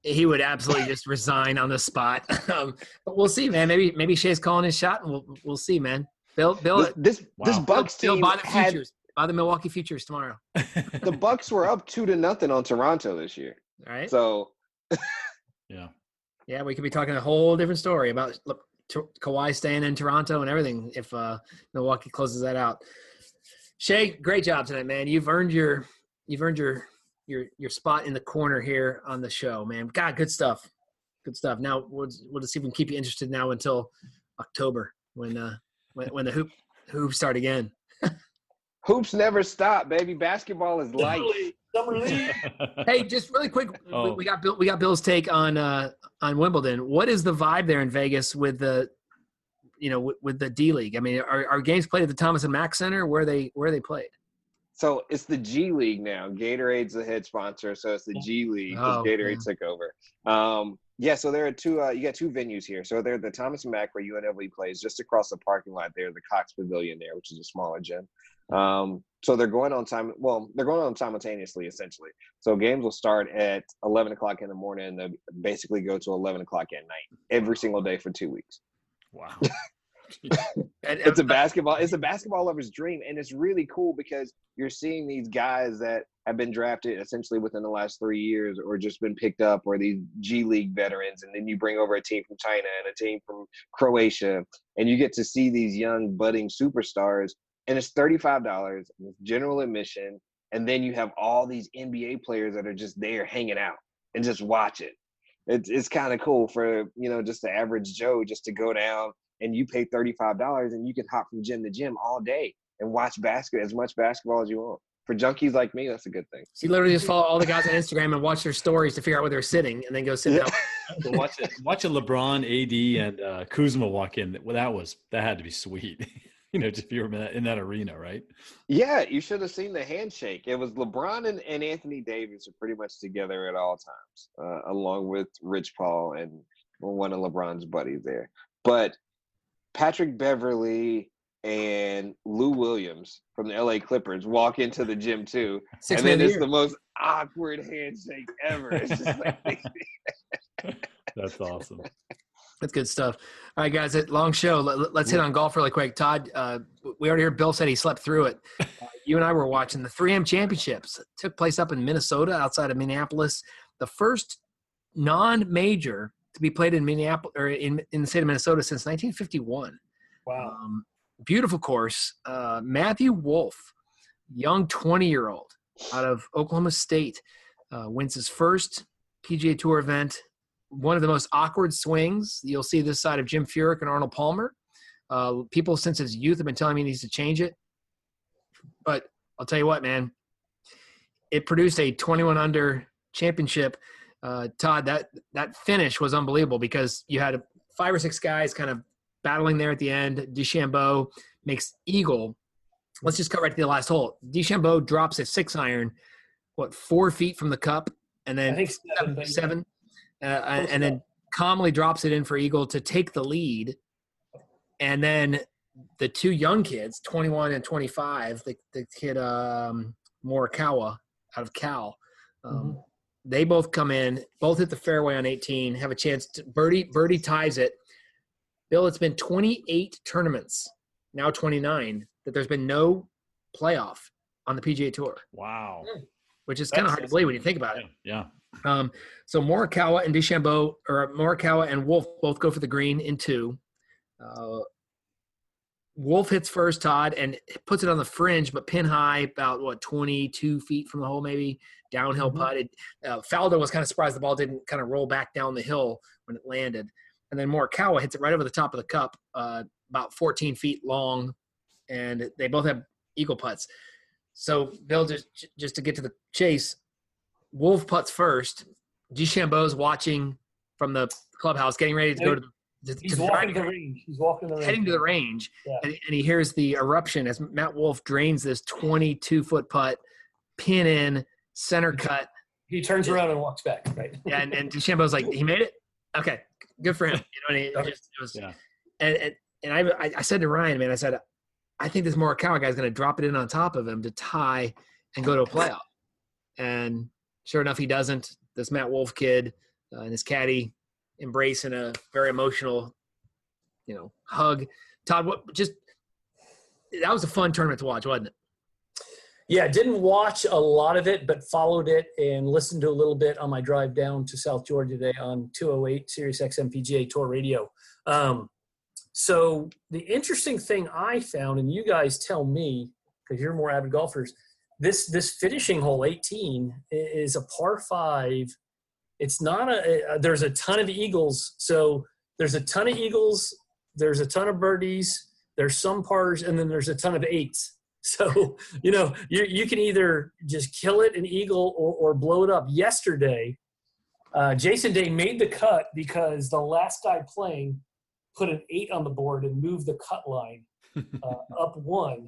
Speaker 1: he would absolutely just resign on the spot. *laughs* Um, but we'll see, man. Maybe maybe Che's calling his shot, and we'll we'll see, man. Bill, Bill,
Speaker 4: this wow. this Bucks Bill, team
Speaker 1: Bill, buy the
Speaker 4: had,
Speaker 1: futures, buy the Milwaukee futures tomorrow. *laughs* *laughs*
Speaker 4: the Bucks were up two to nothing on Toronto this year.
Speaker 1: All right.
Speaker 4: So,
Speaker 2: yeah,
Speaker 1: yeah, we could be talking a whole different story about look, Ka- Kawhi staying in Toronto and everything if uh, Milwaukee closes that out. Che, great job tonight, man. You've earned your you've earned your your your spot in the corner here on the show, man. God, good stuff. Good stuff. Now we'll we'll just see if we can keep you interested now until October when uh when, when the hoop hoops start again. *laughs*
Speaker 4: Hoops never stop, baby. Basketball is life.
Speaker 3: Summer *laughs* league.
Speaker 1: hey, just really quick, oh. we got Bill, we got Bill's take on uh, on Wimbledon. What is the vibe there in Vegas with the, you know, with, with the D League? I mean, are, are games played at the Thomas and Mack Center? Where they where they played?
Speaker 4: So it's the G League now. Gatorade's the head sponsor, so it's the G League because oh, Gatorade yeah. took over. Um, yeah, so there are two. Uh, you got two venues here. So they're the Thomas and Mack where UNLV plays, just across the parking lot. There, the Cox Pavilion there, which is a smaller gym. Um, so they're going on time. Well, they're going on simultaneously, essentially. So games will start at 11 o'clock in the morning and they basically go to 11 o'clock at night every single day for two weeks.
Speaker 2: Wow. *laughs*
Speaker 4: it's a basketball. It's a basketball lover's dream, and it's really cool because you're seeing these guys that have been drafted essentially within the last three years, or just been picked up, or these G League veterans, and then you bring over a team from China and a team from Croatia, and you get to see these young budding superstars and it's $35 it's general admission and then you have all these nba players that are just there hanging out and just watch it it's, it's kind of cool for you know just the average joe just to go down and you pay $35 and you can hop from gym to gym all day and watch basket as much basketball as you want for junkies like me, that's a good thing.
Speaker 1: So you literally just follow all the guys on Instagram and watch their stories to figure out where they're sitting, and then go sit yeah.
Speaker 2: down. *laughs* watch it. Watch a LeBron, AD, and uh, Kuzma walk in. Well, that was that had to be sweet. *laughs* you know, if you were in that, in that arena, right?
Speaker 4: Yeah, you should have seen the handshake. It was LeBron and, and Anthony Davis are pretty much together at all times, uh, along with Rich Paul and one of LeBron's buddies there. But Patrick Beverley and Lou Williams from the LA Clippers walk into the gym too, Six and then it's the most awkward handshake ever. It's just like *laughs* *laughs*
Speaker 2: That's awesome.
Speaker 1: That's good stuff. All right, guys, long show. Let, us hit on golf really quick. Todd, uh, we already heard Bill said he slept through it. *laughs* Uh, you and I were watching the 3M Championships. It took place up in Minnesota, outside of Minneapolis. The first non-major to be played in Minneapolis or in, in the state of Minnesota since 1951.
Speaker 3: Wow. Um,
Speaker 1: beautiful course. Uh, Matthew Wolff, young 20 year old, out of Oklahoma State uh, wins his first PGA Tour event. One of the most awkward swings you'll see this side of Jim Furyk and Arnold Palmer. Uh, people since his youth have been telling me he needs to change it, but I'll tell you what, man, it produced a 21 under championship. Uh, Todd, that that finish was unbelievable because you had five or six guys kind of battling there at the end. DeChambeau makes eagle. Let's just cut right to the last hole. DeChambeau drops a six iron, what four feet from the cup, and then
Speaker 3: I think seven,
Speaker 1: seven, seven uh, and then calmly drops it in for eagle to take the lead, and then the two young kids, 21 and 25, the, the kid um, Morikawa out of Cal, um, mm-hmm. they both come in, both hit the fairway on 18, have a chance to birdie. Birdie ties it. Bill, it's been 28 tournaments, now 29, that there's been no playoff on the PGA Tour.
Speaker 2: Wow.
Speaker 1: Which is kind of hard to believe when you think about it.
Speaker 2: Yeah.
Speaker 1: Um, so Morikawa and DeChambeau, or Morikawa and Wolff both go for the green in two. Uh, Wolff hits first, Todd, and puts it on the fringe, but pin high, about what 22 feet from the hole, maybe downhill mm-hmm. putted. Uh, Faldo was kind of surprised the ball didn't kind of roll back down the hill when it landed, and then Morikawa hits it right over the top of the cup, uh, about 14 feet long, and they both have eagle putts. So Bill, just just to get to the chase, Wolff putts first. DeChambeau's watching from the clubhouse, getting ready to go to the
Speaker 3: He's walking the range. He's walking the range.
Speaker 1: Heading to the range, yeah. and, and, he hears the eruption as Matt Wolff drains this 22 foot putt, pin in, center cut.
Speaker 3: He turns around and walks back. Right.
Speaker 1: Yeah, and, and DeChambeau's like, he made it. Okay, good for him. You know, and he just, it was, yeah. and and, and I, I said to Ryan, man, I said, I think this Morikawa guy is going to drop it in on top of him to tie and go to a playoff. And sure enough, he doesn't. This Matt Wolff kid uh, and his caddy embrace and a very emotional, you know, hug. Todd, what just that was a fun tournament to watch, wasn't it?
Speaker 3: Yeah, didn't watch a lot of it, but followed it and listened to a little bit on my drive down to South Georgia today on 208 Sirius XM PGA Tour Radio. Um, so the interesting thing I found, and you guys tell me because you're more avid golfers, this this finishing hole 18 is a par five. It's not a, a, there's a ton of eagles. So there's a ton of eagles there's a ton of birdies there's some pars and then there's a ton of eights. *laughs* So you know you, you can either just kill it an eagle or, or blow it up. Yesterday uh, jason day made the cut because the last guy playing put an eight on the board and moved the cut line *laughs* uh, up one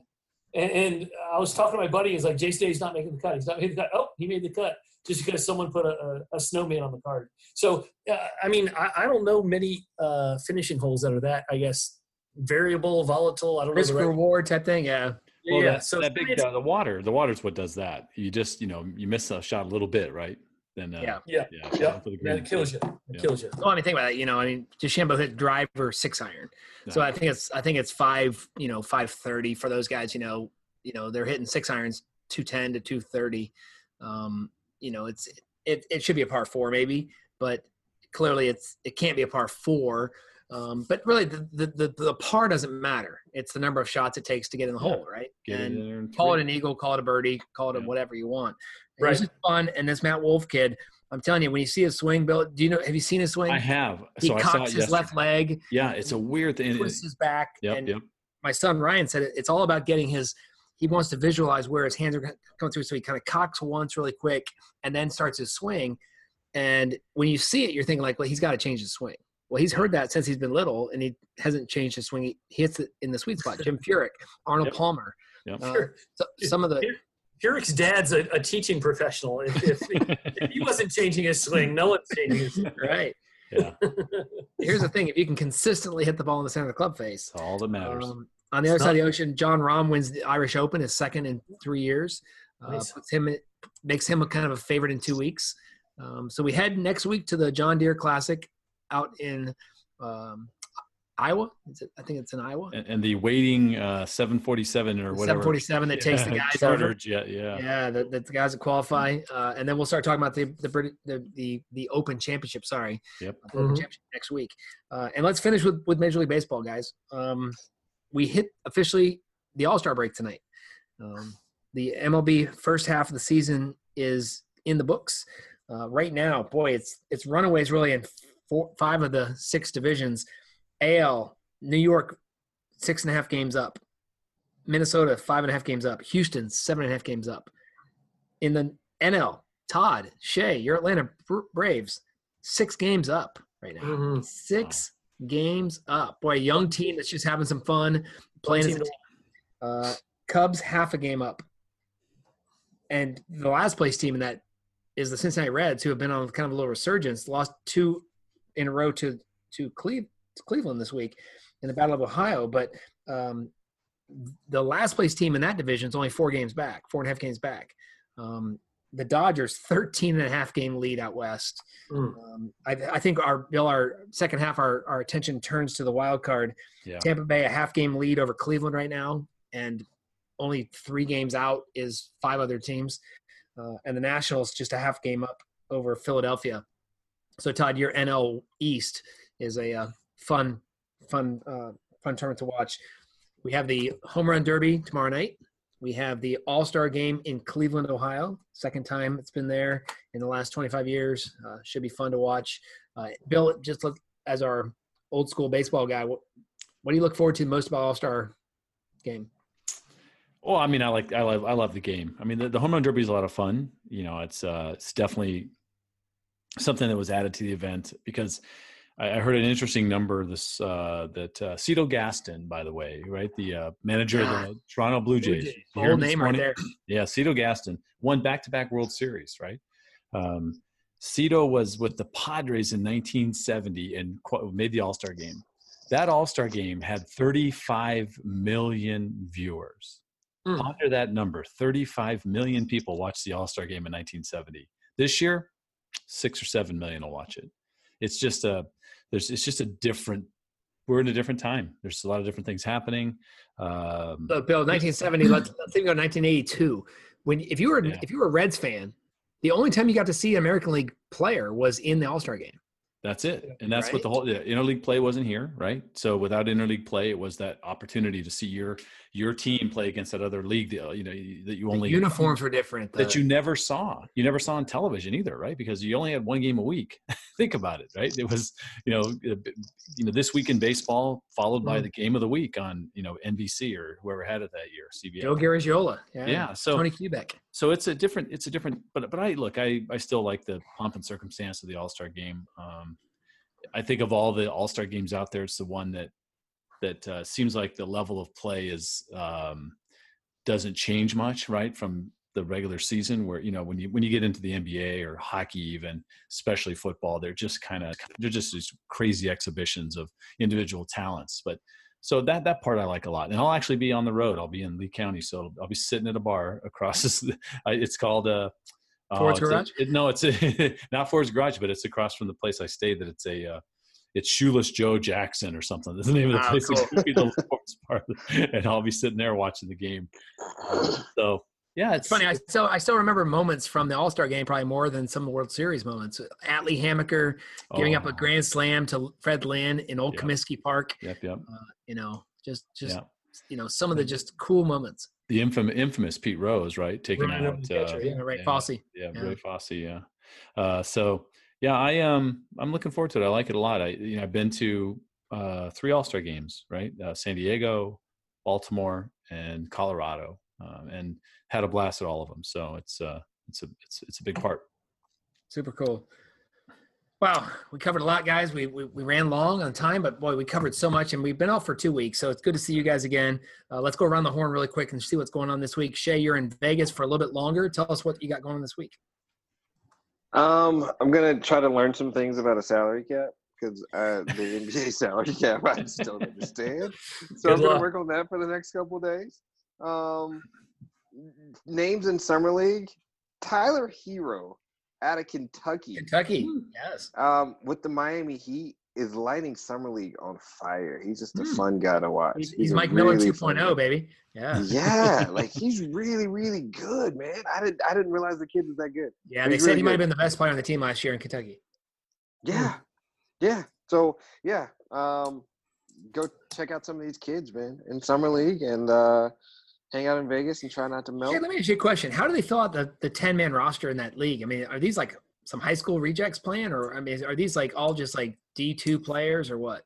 Speaker 3: and, and, I was talking to my buddy. He's like, Jason Day's not making the cut. He's not making the cut. Oh, he made the cut just because someone put a, a, a snowman on the card. So, uh, I mean, I, I, don't know many uh, finishing holes that are that, I guess, variable, volatile. I don't
Speaker 1: Risk
Speaker 3: know.
Speaker 1: Risk reward type thing. Yeah.
Speaker 2: Well, yeah. That, so that big, uh, the water, the water's what does that. You just, you know, you miss a shot a little bit, right?
Speaker 3: Then, uh, yeah. Yeah. Yeah. yeah. yeah it kills you. It yeah. kills you.
Speaker 1: Well, I mean, think about that. You know, I mean, DeChambeau hit driver six iron. So I think it's, I think it's five, you know, 530 for those guys, you know, you know, they're hitting six irons, 210 to 230. Um, you know, it's, it, it should be a par four maybe, but clearly it's it can't be a par four. Um, but really, the, the, the the par doesn't matter. It's the number of shots it takes to get in the yeah. hole, right? Get and call it an eagle, call it a birdie, call it yeah. a whatever you want. Right. It's fun. And this Matt Wolff kid, I'm telling you, when you see his swing, Bill, do you know? Have you seen his swing? I
Speaker 2: have.
Speaker 1: He so cocks his yesterday. left leg.
Speaker 2: Yeah, it's a weird thing.
Speaker 1: Twists his back. Yep, and yep. My son Ryan said it, it's all about getting his he wants to visualize where his hands are coming through. So he kind of cocks once really quick and then starts his swing. And when you see it, you're thinking like, well, he's got to change his swing. Well, he's heard that since he's been little, and he hasn't changed his swing. He hits it in the sweet spot. Jim Furyk, Arnold yep. Palmer. Yep. Uh, so, *laughs* some of the
Speaker 3: Furyk's dad's a, a, teaching professional. If, if, if, he wasn't changing his swing, no one's changing his swing.
Speaker 1: Right. Yeah. *laughs* Here's the thing: if you can consistently hit the ball in the center of the club face,
Speaker 2: That's all that matters. Um,
Speaker 1: on the other side of the ocean, Jon Rahm wins the Irish Open, his second in three years. Uh, nice. puts him makes him a kind of a favorite in two weeks. Um, so we head next week to the John Deere Classic out in um, Iowa. It, I think it's in Iowa.
Speaker 2: And, and the waiting uh, 747 or whatever.
Speaker 1: 747 that *laughs* takes the guys
Speaker 2: chartered over. jet. Yeah.
Speaker 1: Yeah, the, the guys that qualify, uh, and then we'll start talking about the the the the, the Open Championship. Sorry.
Speaker 2: Yep.
Speaker 1: Mm-hmm. Championship next week, uh, and let's finish with with Major League Baseball, guys. Um, we hit officially the All Star break tonight. Um, the MLB first half of the season is in the books. Uh, right now, boy, it's it's runaways really in four, five of the six divisions. AL, New York, six and a half games up. Minnesota, five and a half games up. Houston, seven and a half games up. In the NL, Todd, Che, your Atlanta Braves, six games up right now. Mm-hmm. Six wow. games up. Boy, a young team that's just having some fun playing as a team. Uh, Cubs, half a game up. And the last place team in that is the Cincinnati Reds, who have been on kind of a little resurgence, lost two in a row to to, Cleve, to Cleveland this week in the Battle of Ohio. But um, the last place team in that division is only four games back, four and a half games back. Um, the Dodgers 13 and a half game lead out west. Mm. Um, I, I, think our Bill, our second half, our, our attention turns to the wild card. Yeah. Tampa Bay a half game lead over Cleveland right now, and only three games out is five other teams, uh, and the Nationals just a half game up over Philadelphia. So Todd, your NL East is a uh, fun, fun, uh, fun tournament to watch. We have the home run derby tomorrow night. We have the All Star game in Cleveland, Ohio. Second time it's been there in the last 25 years. Uh, should be fun to watch. Uh, Bill, just look, as our old school baseball guy, what, what do you look forward to most about All Star game?
Speaker 2: Well, I mean, I like, I love, I love the game. I mean, the, the home run derby is a lot of fun. You know, it's, uh, it's definitely something that was added to the event because I, heard an interesting number this uh, that uh, Cito Gaston, by the way, right, the uh, manager of the Toronto Blue Jays,
Speaker 1: Blue Jays. name right there. *clears throat*
Speaker 2: Yeah, Cito Gaston won back-to-back World Series, right? Um, Cito was with the Padres in 1970 and made the All Star game. That All Star game had 35 million viewers. Mm. Ponder that number 35 million people watched the All Star game in 1970. This year, six or seven million will watch it. It's just a there's it's just a different we're in a different time. There's a lot of different things happening. Um,
Speaker 1: so Bill, 1970. let's let's think about 1982. When if you were yeah. if you were a Reds fan, the only time you got to see an American League player was in the All Star game.
Speaker 2: That's it, and that's right? what the whole yeah, interleague play wasn't here, right? So without interleague play, it was that opportunity to see your your team play against that other league. You know that you only
Speaker 1: the uniforms were different
Speaker 2: that you never saw. You never saw on television either, right? Because you only had one game a week. *laughs* Think about it, right? It was you know you know this week in baseball followed by mm. the game of the week on you know NBC or whoever had it that year, CBS.
Speaker 1: Joe Garagiola,
Speaker 2: yeah, yeah. So
Speaker 1: Tony Kubek.
Speaker 2: So it's a different, it's a different, but but I look, I I still like the pomp and circumstance of the All Star game. Um, I think of all the All Star games out there, it's the one that that uh, seems like the level of play is um, doesn't change much, right, from the regular season. Where you know when you when you get into the NBA or hockey, even especially football, they're just kind of they're just these crazy exhibitions of individual talents. But so that that part I like a lot, and I'll actually be on the road. I'll be in Lee County, so I'll be sitting at a bar across. This, *laughs* it's called uh,
Speaker 1: Ford's uh, Garage?
Speaker 2: A, it, no, it's a, *laughs* not Ford's Garage, but it's across from the place I stayed. That it's a uh, it's Shoeless Joe Jackson or something. *laughs* That's the name of the ah, place. Cool. and I'll be sitting there watching the game. so yeah,
Speaker 1: it's, it's, funny. I still I still remember moments from the All Star game probably more than some World Series moments. Atlee Hammaker giving oh. up a oh. grand slam to Fred Lynn in Old yep. Comiskey Park.
Speaker 2: Yep, yep. Uh,
Speaker 1: you know, just just yep. you know some of the just cool moments
Speaker 2: the infamous, infamous Pete Rose, right? Taking
Speaker 1: right,
Speaker 2: out,
Speaker 1: uh, yeah, Ray yeah, Fosse.
Speaker 2: Yeah, yeah, Ray Fosse. Yeah. Uh, so yeah, I um, I'm looking forward to it. I like it a lot. I you know I've been to uh, three All Star games, right? Uh, San Diego, Baltimore, and Colorado, um, and had a blast at all of them. So it's uh, it's a it's it's a big part.
Speaker 1: Super cool. Wow, we covered a lot, guys. We, we, we ran long on time, but boy, we covered so much, and we've been off for two weeks, so it's good to see you guys again. Uh, let's go around the horn really quick and see what's going on this week. Che, you're in Vegas for a little bit longer. Tell us what you got going on this week.
Speaker 4: Um, I'm gonna try to learn some things about a salary cap because uh, the NBA *laughs* salary cap I just don't understand. So good I'm gonna work on that for the next couple days. Um, names in summer league: Tyler Herro out of Kentucky.
Speaker 1: Kentucky, hmm. yes.
Speaker 4: Um, with the Miami Heat is lighting summer league on fire. He's just a mm. fun guy to watch.
Speaker 1: He's, he's, he's Mike really Miller 2.0, baby. Yeah.
Speaker 4: Yeah, *laughs* like he's really, really good, man. I didn't, I didn't realize the kid was that good.
Speaker 1: Yeah, they said really he might have been the best player on the team last year in Kentucky.
Speaker 4: Yeah, yeah. So yeah, um, go check out some of these kids, man, in summer league, and uh, hang out in Vegas and try not to melt.
Speaker 1: Hey, let me ask you a question. How do they fill out the, the 10 man roster in that league? I mean, are these like some high school rejects playing, or I mean, are these like all just like D2 players or what?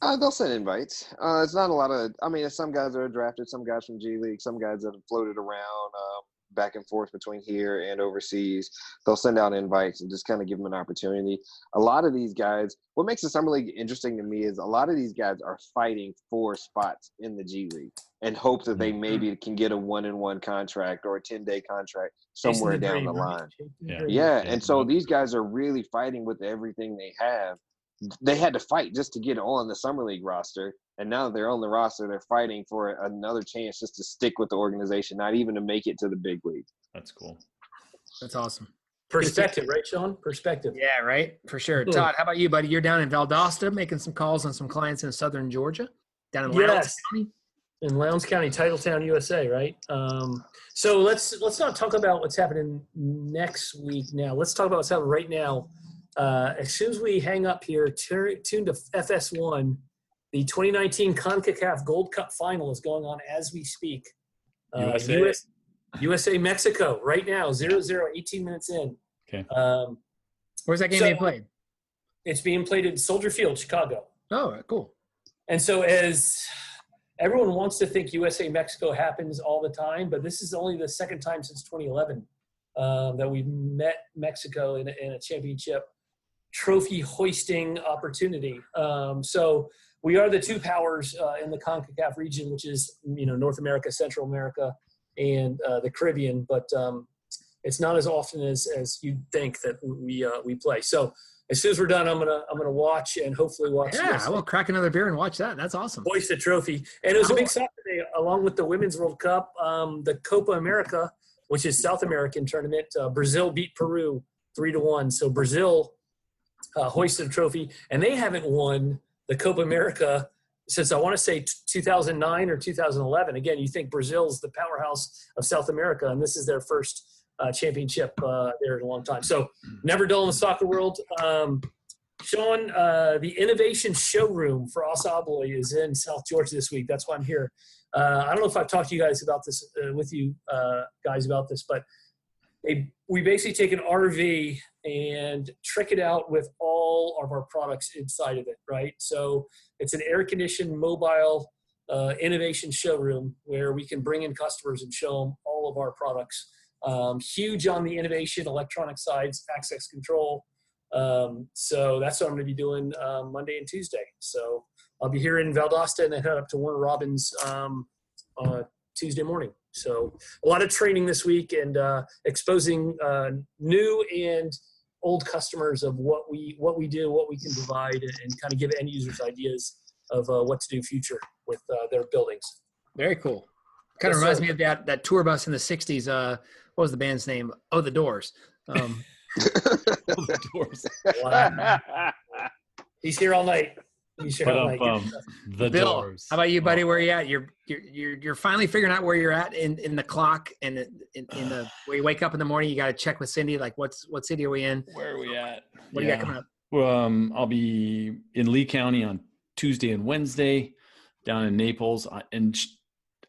Speaker 4: Uh, they'll send invites. Uh, it's not a lot of. I mean, some guys are drafted, some guys from G League, some guys that have floated around um, back and forth between here and overseas. They'll send out invites and just kind of give them an opportunity. A lot of these guys. What makes the summer league interesting to me is a lot of these guys are fighting for spots in the G League and hope that they
Speaker 2: Mhm.
Speaker 4: maybe can get a one-in-one contract or a ten-day contract somewhere
Speaker 3: the
Speaker 4: down
Speaker 3: dream,
Speaker 4: the line.
Speaker 3: Chasing the
Speaker 2: Yeah.
Speaker 3: dream.
Speaker 4: Yeah,
Speaker 2: Yeah.
Speaker 4: and so these guys are really fighting with everything they have. They had to fight just to get on the summer league roster, and now that they're on the roster. They're fighting for another chance just to stick with the organization, not even to make it to the big league.
Speaker 2: That's cool.
Speaker 1: That's awesome.
Speaker 3: Perspective, right, Sean? Perspective.
Speaker 1: Yeah, right. For sure.
Speaker 3: Cool.
Speaker 1: Todd, how about you, buddy? You're down in Valdosta making some calls on some clients in southern Georgia, down in Lowndes
Speaker 3: Yes.
Speaker 1: County.
Speaker 3: in Lowndes County, Titletown, USA, right? Um, so let's let's not talk about what's happening next week. Now let's talk about what's happening right now. Uh, as soon as we hang up here, tur- tune to FS1. The 2019 Concacaf Gold Cup Final is going on as we speak. Uh,
Speaker 2: USA.
Speaker 3: US, USA Mexico right now 0-0, 18 minutes in.
Speaker 2: Okay.
Speaker 3: Um,
Speaker 1: Where's that game
Speaker 3: So-
Speaker 1: being played?
Speaker 3: it's being played at Soldier Field, Chicago.
Speaker 1: Oh, cool.
Speaker 3: And so, as everyone wants to think USA Mexico happens all the time, but this is only the second time since 2011 um, that we've met Mexico in a, in a championship trophy hoisting opportunity. Um, so we are the two powers uh, in the CONCACAF region, which is you know North America, Central America, and uh, the Caribbean. But um, it's not as often as as you think that we uh, we play. So as soon as we're done, I'm gonna I'm gonna watch and hopefully watch.
Speaker 1: Yeah,
Speaker 3: USA
Speaker 1: I will crack another beer and watch that. That's awesome.
Speaker 3: hoist the trophy. And it was a big
Speaker 1: Cool.
Speaker 3: Saturday along with the Women's World Cup, um, the Copa America, which is South American tournament. Uh, Brazil beat Peru three to one. So Brazil uh, hoisted a trophy, and they haven't won the Copa America since I want to say t- 2009 or 2011. Again, you think Brazil's the powerhouse of South America, and this is their first uh, championship uh, there in a long time. So never dull in the soccer world. Um, Sean, uh, the innovation showroom for ASSA ABLOY is in South Georgia this week. That's why I'm here. Uh, I don't know if I've talked to you guys about this, uh, with you uh, guys about this, but they, we basically take an RV and trick it out with all of our products inside of it, right? So it's an air conditioned mobile uh, innovation showroom where we can bring in customers and show them all of our products. Um, huge on the innovation electronic sides, access control, um, so that's what I'm going to be doing um, Monday and Tuesday. So I'll be here in Valdosta and then head up to Warner Robins um, uh, Tuesday morning. So a lot of training this week and uh, exposing uh, new and old customers of what we what we do, what we can provide, and, and kind of give end users ideas of uh, what to do future with uh, their buildings.
Speaker 1: Very cool. Kind
Speaker 3: Yes,
Speaker 1: of reminds
Speaker 3: sir.
Speaker 1: me of that that tour bus in the '60s. Uh, what was the band's name? Oh, the Doors. Um, oh, *laughs* *laughs*
Speaker 2: the doors.
Speaker 3: Wow. He's here all night. He's here
Speaker 2: But
Speaker 3: all
Speaker 2: um, um, the
Speaker 1: Bill,
Speaker 2: doors.
Speaker 1: how about you, buddy? Where you at? You're you're you're, you're finally figuring out where you're at in, in the clock and in, in the *sighs* where you wake up in the morning. You got to check with Cindy. Like, what's what city are we in?
Speaker 2: Where are we at?
Speaker 1: What do you got coming up?
Speaker 2: Well, um, I'll be in Lee County on Tuesday and Wednesday, down in Naples. I- And Sh-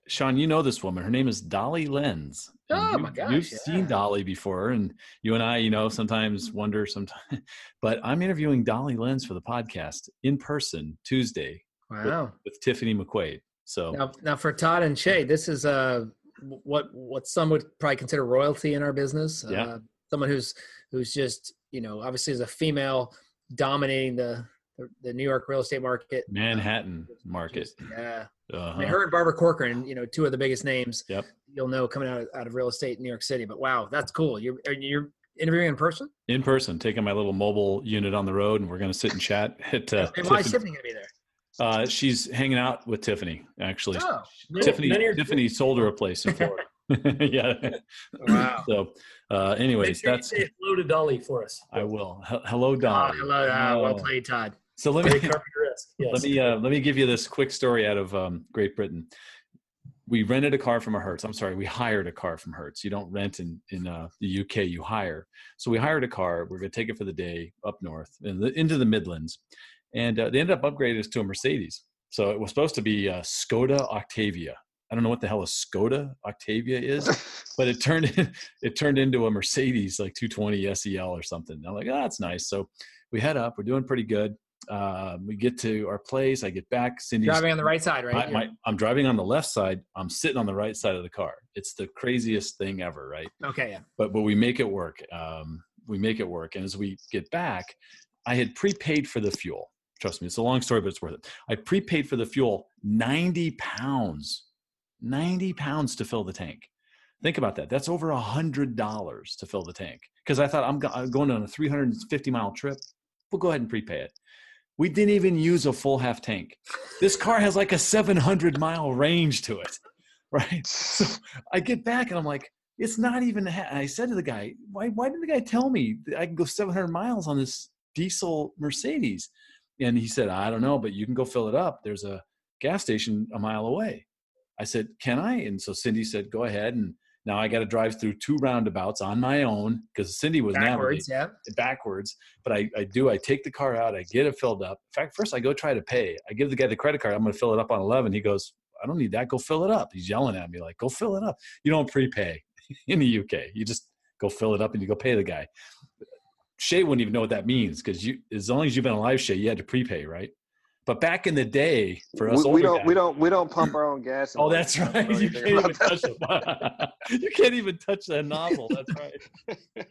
Speaker 2: Sean, you know this woman. Her name is Dolly Lenz.
Speaker 1: Oh,
Speaker 2: you-
Speaker 1: my gosh,
Speaker 2: You've
Speaker 1: yeah.
Speaker 2: seen Dolly before, and you and I, you know, sometimes wonder. Sometimes, *laughs* but I'm interviewing Dolly Lenz for the podcast in person Tuesday
Speaker 1: Wow.
Speaker 2: with Tiffany McQuaid. So
Speaker 1: Now, now for Todd and Che, this is uh what what some would probably consider royalty in our business.
Speaker 2: Yeah.
Speaker 1: Uh, someone who's who's just you know obviously is a female dominating the the, the New York real estate market.
Speaker 2: Manhattan market.
Speaker 1: Just- yeah.
Speaker 2: Uh-huh.
Speaker 1: mean, her and Barbara Corcoran, you know, two of the biggest names
Speaker 2: Yep.
Speaker 1: you'll know coming out of, out of real estate in New York City. But wow, that's cool. You're you're interviewing in person.
Speaker 2: in person, taking my little mobile unit on the road, and we're going to sit and chat. *laughs* At, uh,
Speaker 1: And why is
Speaker 2: Tiffany.
Speaker 1: Tiffany gonna be there?
Speaker 2: Uh, she's hanging out with Tiffany. Actually,
Speaker 1: Oh,
Speaker 2: Tiffany.
Speaker 3: None
Speaker 2: Tiffany sold her a place in Florida. *laughs* *laughs* yeah.
Speaker 1: Wow.
Speaker 2: So, uh, anyways,
Speaker 3: sure
Speaker 2: that's
Speaker 3: say hello to Dolly for us.
Speaker 2: I will. H- hello,
Speaker 1: Oh,
Speaker 2: Dolly.
Speaker 1: hello. Uh, well
Speaker 2: Oh.
Speaker 1: played, Todd.
Speaker 2: So let me *laughs*
Speaker 3: Yes.
Speaker 2: let me uh, let me give you this quick story out of um, Great Britain. We rented a car from a Hertz. I'm sorry, we hired a car from Hertz. You don't rent in in uh, the UK, you hire. So we hired a car. We're going to take it for the day up north in the, into the Midlands, and uh, they ended up upgrading us to a Mercedes. So it was supposed to be a Skoda Octavia. I don't know what the hell a Skoda Octavia is, *laughs* but it turned it turned into a Mercedes like 220 SEL or something. I'm like, oh, that's nice. So we head up. We're doing pretty good. Uh, we get to our place. I get back. Cindy's
Speaker 1: driving on the right side, right?
Speaker 2: My, I'm driving on the left side. I'm sitting on the right side of the car. It's the craziest thing ever, right?
Speaker 1: Okay, yeah.
Speaker 2: But but we make it work. Um, we make it work. And as we get back, I had prepaid for the fuel. Trust me, it's a long story, but it's worth it. I prepaid for the fuel 90 pounds, 90 pounds to fill the tank. Think about that. That's over a hundred dollars to fill the tank. Because I thought I'm, go- I'm going on a 350 mile trip. We'll go ahead and prepay it. We didn't even use a full half tank. This car has like a 700 mile range to it, *laughs* right? So I get back and I'm like, it's not even. I said to the guy, why? Why didn't the guy tell me I can go 700 miles on this diesel Mercedes? And he said, I don't know, but you can go fill it up. There's a gas station a mile away. I said, Can I? And so Cindy said, Go ahead. And now I got to drive through two roundabouts on my own because Cindy was
Speaker 1: backwards, yeah.
Speaker 2: backwards. But I, I do. I take the car out. I get it filled up. In fact, first I go try to pay. I give the guy the credit card. I'm going to fill it up on 11. He goes, I don't need that. Go fill it up. He's yelling at me like, Go fill it up. You don't prepay *laughs* in the UK. You just go fill it up and you go pay the guy. Che wouldn't even know what that means because you, as long as you've been alive, Che, you had to prepay, right? But back in the day, for us,
Speaker 4: we, we don't, guys, we don't, we don't pump our own gas.
Speaker 2: oh, that's right. You can't even touch it. *laughs* you can't even touch that nozzle. That's right.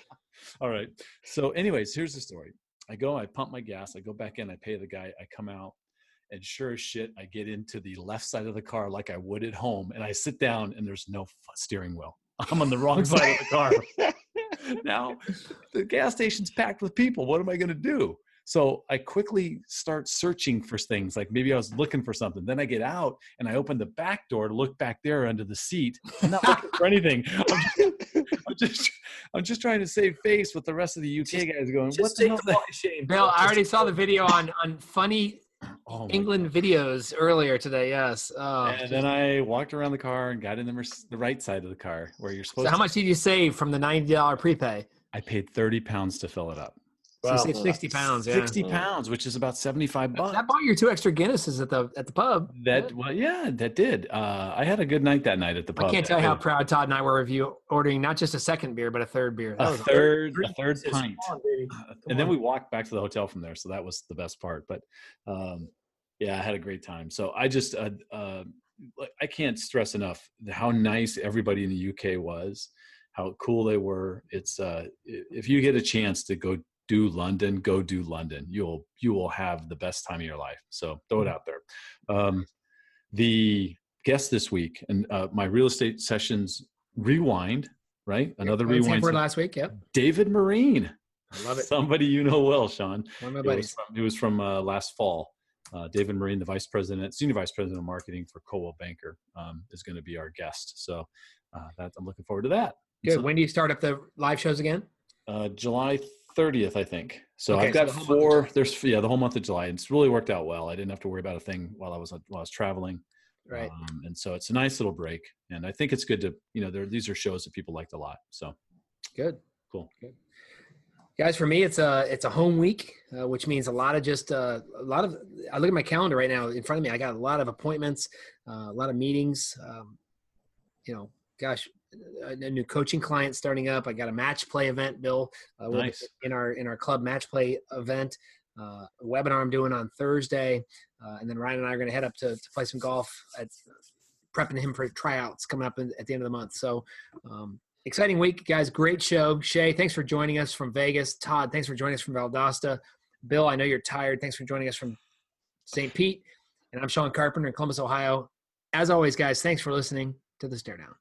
Speaker 2: *laughs* All right. So, anyways, here's the story. I go, I pump my gas, I go back in, I pay the guy, I come out, and sure as shit, I get into the left side of the car like I would at home, and I sit down, and there's no steering wheel. *laughs* I'm on the wrong side of the car. now, the gas station's packed with people. What am I going to do? So I quickly start searching for things. Like maybe I was looking for something. Then I get out and I open the back door to look back there under the seat. I'm not looking for anything. *laughs* I'm just, I'm just, I'm just trying to save face with the rest of the UK just, guys going. What the hell? The
Speaker 1: shame, Bill, I already saw the video on on funny *clears throat* Oh England God. videos earlier today. Yes.
Speaker 2: Oh, and then I walked around the car and got in the, the right side of the car where you're supposed.
Speaker 1: So
Speaker 2: how
Speaker 1: much did you save from the ninety dollar prepay?
Speaker 2: I paid thirty pounds to fill it up.
Speaker 1: So you saved sixty pounds. Yeah.
Speaker 2: Sixty pounds, which is about seventy five bucks.
Speaker 1: That bought your two extra Guinnesses at the at the pub.
Speaker 2: That yeah. well, yeah, that did. Uh, I had a good night that night at the pub.
Speaker 1: I can't tell you how proud Todd and I were of you ordering not just a second beer, but a third beer.
Speaker 2: That a third, a third pint. On, and on. then we walked back to the hotel from there, so that was the best part. But um, yeah, I had a great time. So I just, uh, uh, I can't stress enough how nice everybody in the UK was, how cool they were. It's uh, if you get a chance to go do London, go do London. You'll you will have the best time of your life. So throw it mm-hmm. out there. Um, the guest this week and uh, my real estate sessions rewind. Right, another rewind.
Speaker 1: last week. Yep.
Speaker 2: David Marine.
Speaker 1: I love it.
Speaker 2: Somebody you know well, Sean.
Speaker 1: One of my buddies.
Speaker 2: It was from, it was from uh, last fall uh, David Marine, the vice president, senior vice president of marketing for Coldwell Banker, um, is going to be our guest. So uh, that, I'm looking forward to that.
Speaker 1: Good. So, when do you start up the live shows again?
Speaker 2: Uh, July 30th, I think. So okay, I've got so the four. There's yeah, the whole month of July. It's really worked out well. I didn't have to worry about a thing while I was while I was traveling.
Speaker 1: Right. Um,
Speaker 2: and so it's a nice little break, and I think it's good to you know there these are shows that people liked a lot. So
Speaker 1: good.
Speaker 2: Cool.
Speaker 1: Good guys for me it's a it's a home week uh, which means a lot of just uh, a lot of i look at my calendar right now in front of me i got a lot of appointments uh, a lot of meetings um, you know gosh a, new coaching client starting up i got a match play event bill
Speaker 2: uh, nice.
Speaker 1: in our in our club match play event uh, a webinar i'm doing on thursday uh, and then ryan and i are going to head up to, to play some golf at, prepping him for tryouts coming up in, at the end of the month so um, exciting week, guys. Great show. Che, thanks for joining us from Vegas. Todd, thanks for joining us from Valdosta. Bill, I know you're tired. Thanks for joining us from St. Pete. And I'm Sean Carpenter in Columbus, Ohio. As always, guys, thanks for listening to the Stare Down.